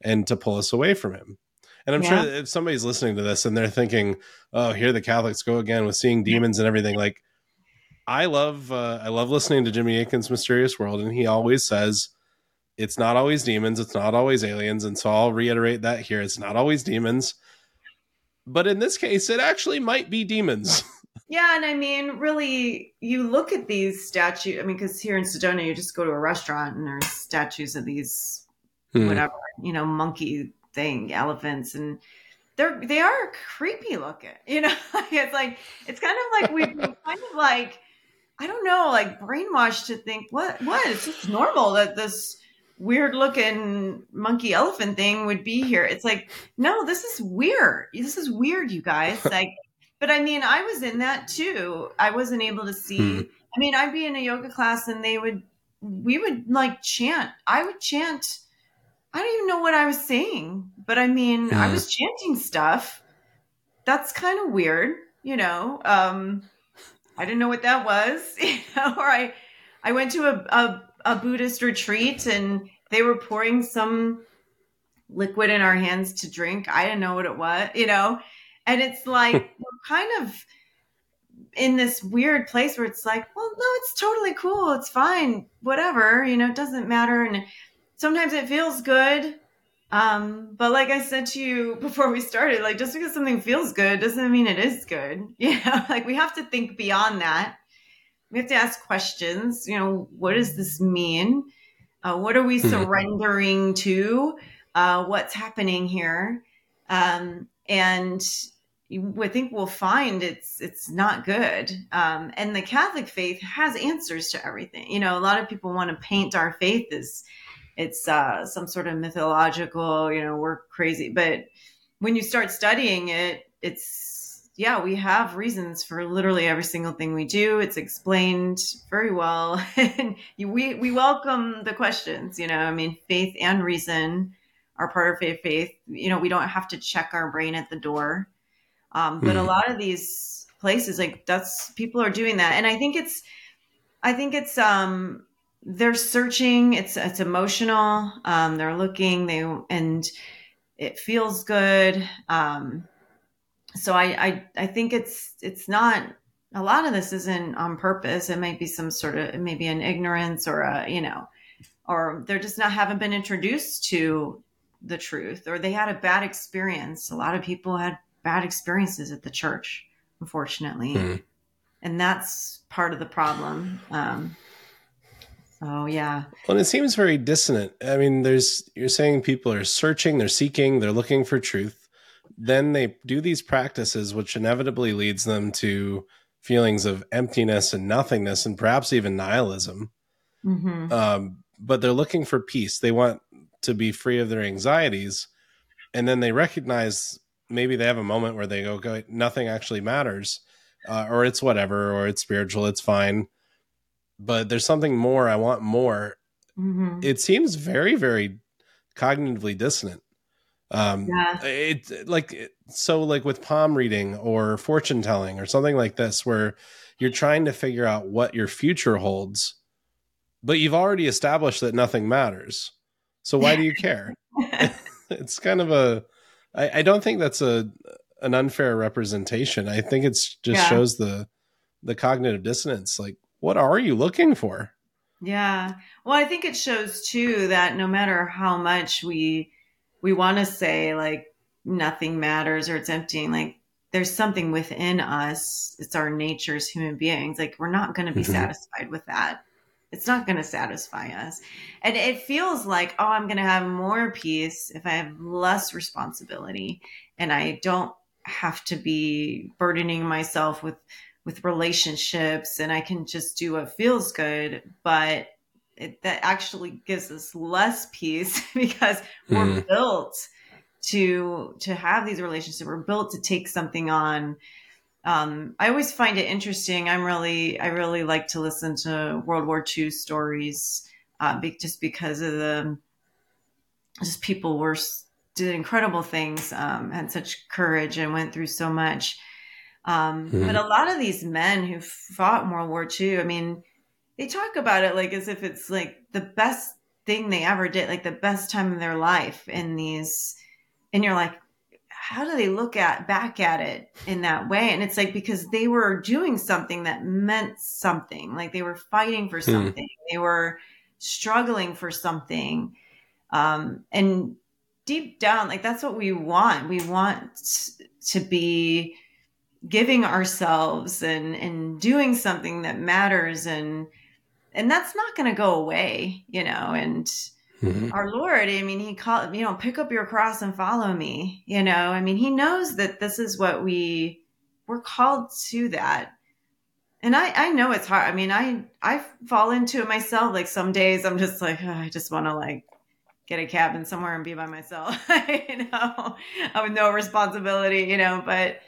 and to pull us away from Him. And I'm yeah. sure if somebody's listening to this and they're thinking, "Oh, here the Catholics go again with seeing demons and everything," like I love uh, I love listening to Jimmy Akin's Mysterious World, and he always says it's not always demons, it's not always aliens, and so I'll reiterate that here. It's not always demons. But in this case, it actually might be demons. Yeah, and I mean, really, you look at these statues. I mean, because here in Sedona, you just go to a restaurant and there's statues of these, hmm. whatever, you know, monkey thing, elephants, and they're they are creepy looking. You know, it's like it's kind of like we've been kind of like I don't know, like brainwashed to think what what it's just normal that this weird looking monkey elephant thing would be here. It's like, no, this is weird. This is weird, you guys. Like, but I mean, I was in that too. I wasn't able to see. Hmm. I mean, I'd be in a yoga class and they would, we would like chant. I would chant. I don't even know what I was saying, but I mean, I was chanting stuff. That's kind of weird, you know. Um, I didn't know what that was, you know. Or I, I went to a, a a Buddhist retreat and they were pouring some liquid in our hands to drink. I didn't know what it was, you know? And it's like we're kind of in this weird place where it's like, well, no, it's totally cool. It's fine. Whatever, you know, it doesn't matter. And sometimes it feels good. Um, but like I said to you before we started, like just because something feels good doesn't mean it is good. You know, like we have to think beyond that. We have to ask questions. You know, what does this mean? Uh, what are we hmm. surrendering to? Uh, what's happening here? Um, and I think we'll find it's it's not good. Um, and the Catholic faith has answers to everything. You know, a lot of people want to paint our faith as it's uh, some sort of mythological. You know, we're crazy, but when you start studying it, it's yeah, we have reasons for literally every single thing we do. It's explained very well, and we we welcome the questions. You know, I mean, faith and reason are part of faith. Faith, you know, we don't have to check our brain at the door um, but mm. a lot of these places, like that's people are doing that, and I think it's, I think it's, um, they're searching. It's it's emotional. Um, they're looking. They and it feels good. Um, so I, I I think it's it's not a lot of this isn't on purpose. It might be some sort of it may be an ignorance or a you know, or they're just not haven't been introduced to the truth or they had a bad experience. A lot of people had bad experiences at the church, unfortunately. Mm. And that's part of the problem. Um, so yeah. Well, it seems very dissonant. I mean, there's you're saying people are searching, they're seeking, they're looking for truth. Then they do these practices, which inevitably leads them to feelings of emptiness and nothingness, and perhaps even nihilism. Mm-hmm. Um, but they're looking for peace. They want to be free of their anxieties, and then they recognize maybe they have a moment where they go, nothing actually matters, uh, or it's whatever, or it's spiritual, it's fine. But there's something more. I want more. Mm-hmm. It seems very, very cognitively dissonant. Um, yeah. It like so like with palm reading or fortune telling or something like this, where you're trying to figure out what your future holds, but you've already established that nothing matters. So why do you care? it's kind of a I, I don't think that's a an unfair representation. I think it's just yeah. shows the the cognitive dissonance. Like, what are you looking for? Yeah. Well, I think it shows too that no matter how much we we want to say like nothing matters or it's emptying, like there's something within us. It's our nature as human beings. Like we're not going to be mm-hmm. satisfied with that it's not going to satisfy us. And it feels like, oh, I'm going to have more peace if I have less responsibility and I don't have to be burdening myself with with relationships and I can just do what feels good, but it, that actually gives us less peace because mm. we're mm-hmm. built to to have these relationships. We're built to take something on um, I always find it interesting. I'm really, I really like to listen to World War II stories, uh, be, just because of the, just people were did incredible things, um, had such courage and went through so much. Um, mm-hmm. But a lot of these men who fought in World War II, I mean, they talk about it like as if it's like the best thing they ever did, like the best time of their life. In these, and you're like, how do they look at back at it in that way and it's like because they were doing something that meant something like they were fighting for hmm. something mm. they were struggling for something um, and deep down like that's what we want we want to be giving ourselves and and doing something that matters and and that's not going to go away you know and Mm-hmm. Our Lord, I mean, He called, you know, pick up your cross and follow me. You know, I mean, He knows that this is what we we're called to that. And I, I know it's hard. I mean, I, I fall into it myself. Like some days I'm just like, oh, I just want to like get a cabin somewhere and be by myself, you know, with no responsibility, you know, but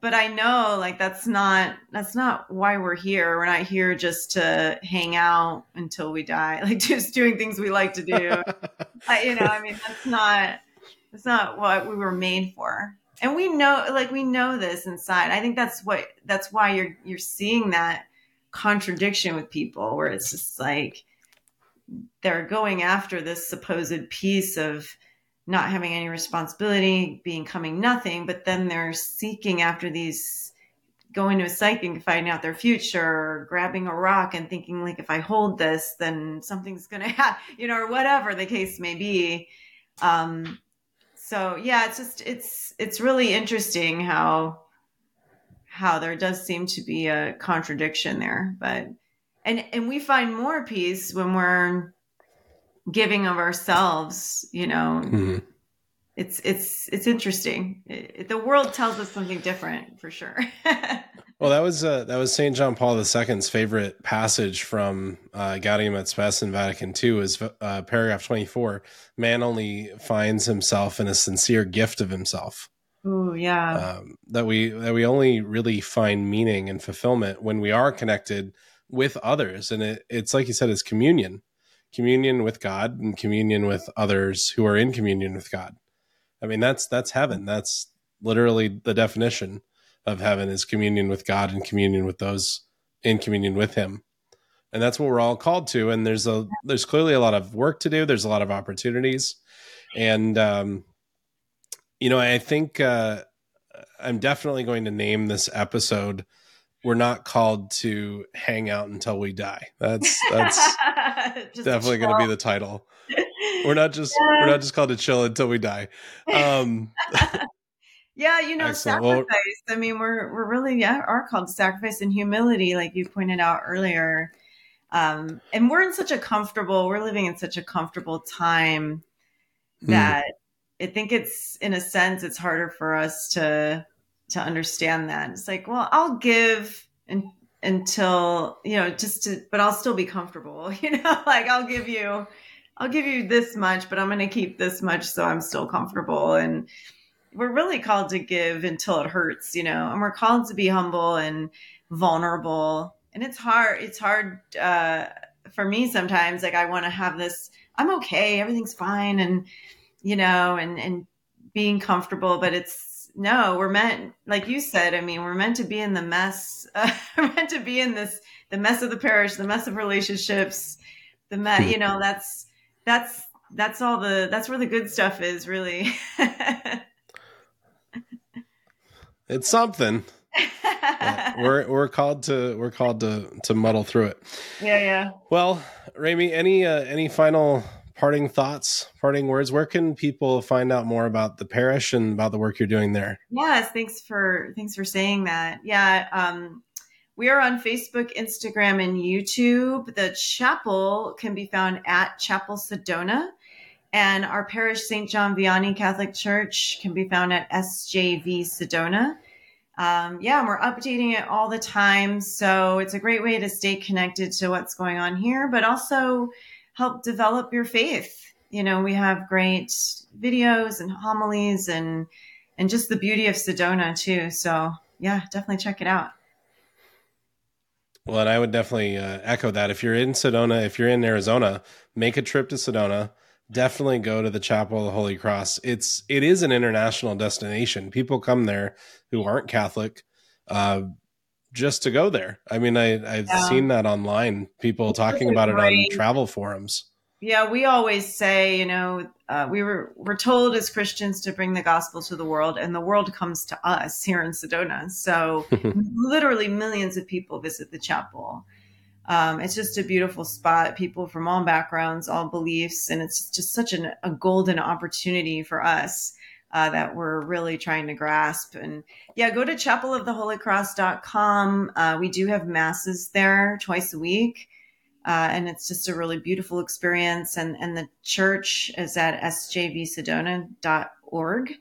but I know like that's not that's not why we're here. We're not here just to hang out until we die, like just doing things we like to do. I, you know, I mean that's not that's not what we were made for. And we know like we know this inside. I think that's what that's why you're you're seeing that contradiction with people where it's just like they're going after this supposed peace of not having any responsibility, becoming nothing, but then they're seeking after these going to a psychic and finding out their future, grabbing a rock and thinking like, if I hold this, then something's to happen, you know, or whatever the case may be. Um, so yeah, it's just it's it's really interesting how how there does seem to be a contradiction there, but and and we find more peace when we're giving of ourselves, you know. Mm-hmm it's it's it's interesting. It, the world tells us something different for sure. well, that was uh, that was Saint John Paul II's favorite passage from uh, Gaudium et Spes in Vatican II is uh, paragraph twenty four. Man only finds himself in a sincere gift of himself. Oh yeah. Um, that we that we only really find meaning and fulfillment when we are connected with others, and it, it's like you said, it's communion, communion with God and communion with others who are in communion with God. I mean, that's that's heaven. That's literally the definition of heaven is communion with God and communion with those in communion with Him, and that's what we're all called to. And there's a there's clearly a lot of work to do. There's a lot of opportunities, and um, you know, I think uh, I'm definitely going to name this episode. We're not called to hang out until we die. That's that's definitely going to be the title we're not just yeah. we're not just called to chill until we die. Um, yeah, you know, Excellent. sacrifice. Well, I mean, we're we're really yeah are called to sacrifice and humility, like you pointed out earlier. Um, and we're in such a comfortable, we're living in such a comfortable time hmm. that mm. I think it's in a sense it's harder for us to to understand that. It's like, well, I'll give and until you know just to but i'll still be comfortable you know like i'll give you I'll give you this much, but I'm going to keep this much so I'm still comfortable. And we're really called to give until it hurts, you know, and we're called to be humble and vulnerable. And it's hard. It's hard uh, for me sometimes. Like I want to have this. I'm okay. Everything's fine, and you know, and and being comfortable. But it's no. We're meant, like you said. I mean, we're meant to be in the mess. Uh, we're meant to be in this the mess of the parish, the mess of relationships, the mess. You know, that's that's that's all the that's where the good stuff is really it's something we're we're called to we're called to to muddle through it yeah yeah well Rae-Mi, any uh, any final parting thoughts parting words where can people find out more about the parish and about the work you're doing there yes thanks for thanks for saying that yeah um we are on Facebook, Instagram, and YouTube. The chapel can be found at Chapel Sedona. And our parish, St. John Vianney Catholic Church, can be found at SJV Sedona. Um, yeah, we're updating it all the time. So it's a great way to stay connected to what's going on here, but also help develop your faith. You know, we have great videos and homilies and and just the beauty of Sedona too. So yeah, definitely check it out. Well, and I would definitely uh, echo that. If you're in Sedona, if you're in Arizona, make a trip to Sedona. Definitely go to the Chapel of the Holy Cross. It's it is an international destination. People come there who aren't Catholic, uh, just to go there. I mean, I I've yeah. seen that online. People talking about it on travel forums. Yeah, we always say, you know, uh, we were we're told as Christians to bring the gospel to the world, and the world comes to us here in Sedona. So literally millions of people visit the chapel. Um, it's just a beautiful spot. People from all backgrounds, all beliefs, and it's just such an, a golden opportunity for us uh, that we're really trying to grasp. And yeah, go to chapeloftheholycross.com. Uh, we do have masses there twice a week. Uh, and it's just a really beautiful experience. And, and the church is at sjvsedona.org.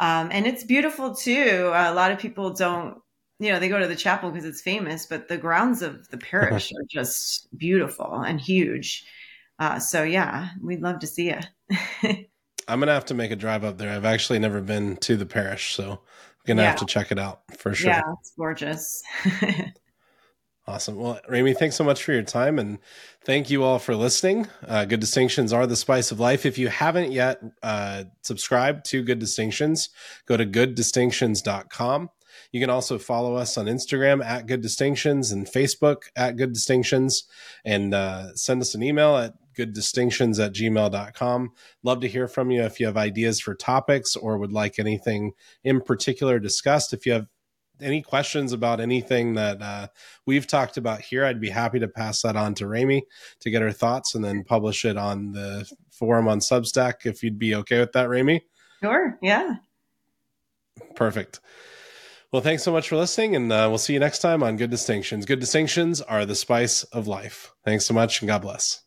Um, and it's beautiful too. A lot of people don't, you know, they go to the chapel because it's famous, but the grounds of the parish are just beautiful and huge. Uh, so yeah, we'd love to see you. I'm gonna have to make a drive up there. I've actually never been to the parish, so I'm gonna yeah. have to check it out for sure. Yeah, it's gorgeous. Awesome. Well, Rae-Mi, thanks so much for your time and thank you all for listening. Uh, Good Distinctions are the spice of life. If you haven't yet uh, subscribed to Good Distinctions, go to gooddistinctions.com. You can also follow us on Instagram at Good Distinctions and Facebook at Good Distinctions and uh, send us an email at gooddistinctions at gmail.com. Love to hear from you if you have ideas for topics or would like anything in particular discussed. If you have any questions about anything that uh, we've talked about here, I'd be happy to pass that on to Rae-Mi to get her thoughts and then publish it on the forum on Substack if you'd be okay with that, Rae-Mi. Sure. Yeah. Perfect. Well, thanks so much for listening, and uh, we'll see you next time on Good Distinctions. Good distinctions are the spice of life. Thanks so much, and God bless.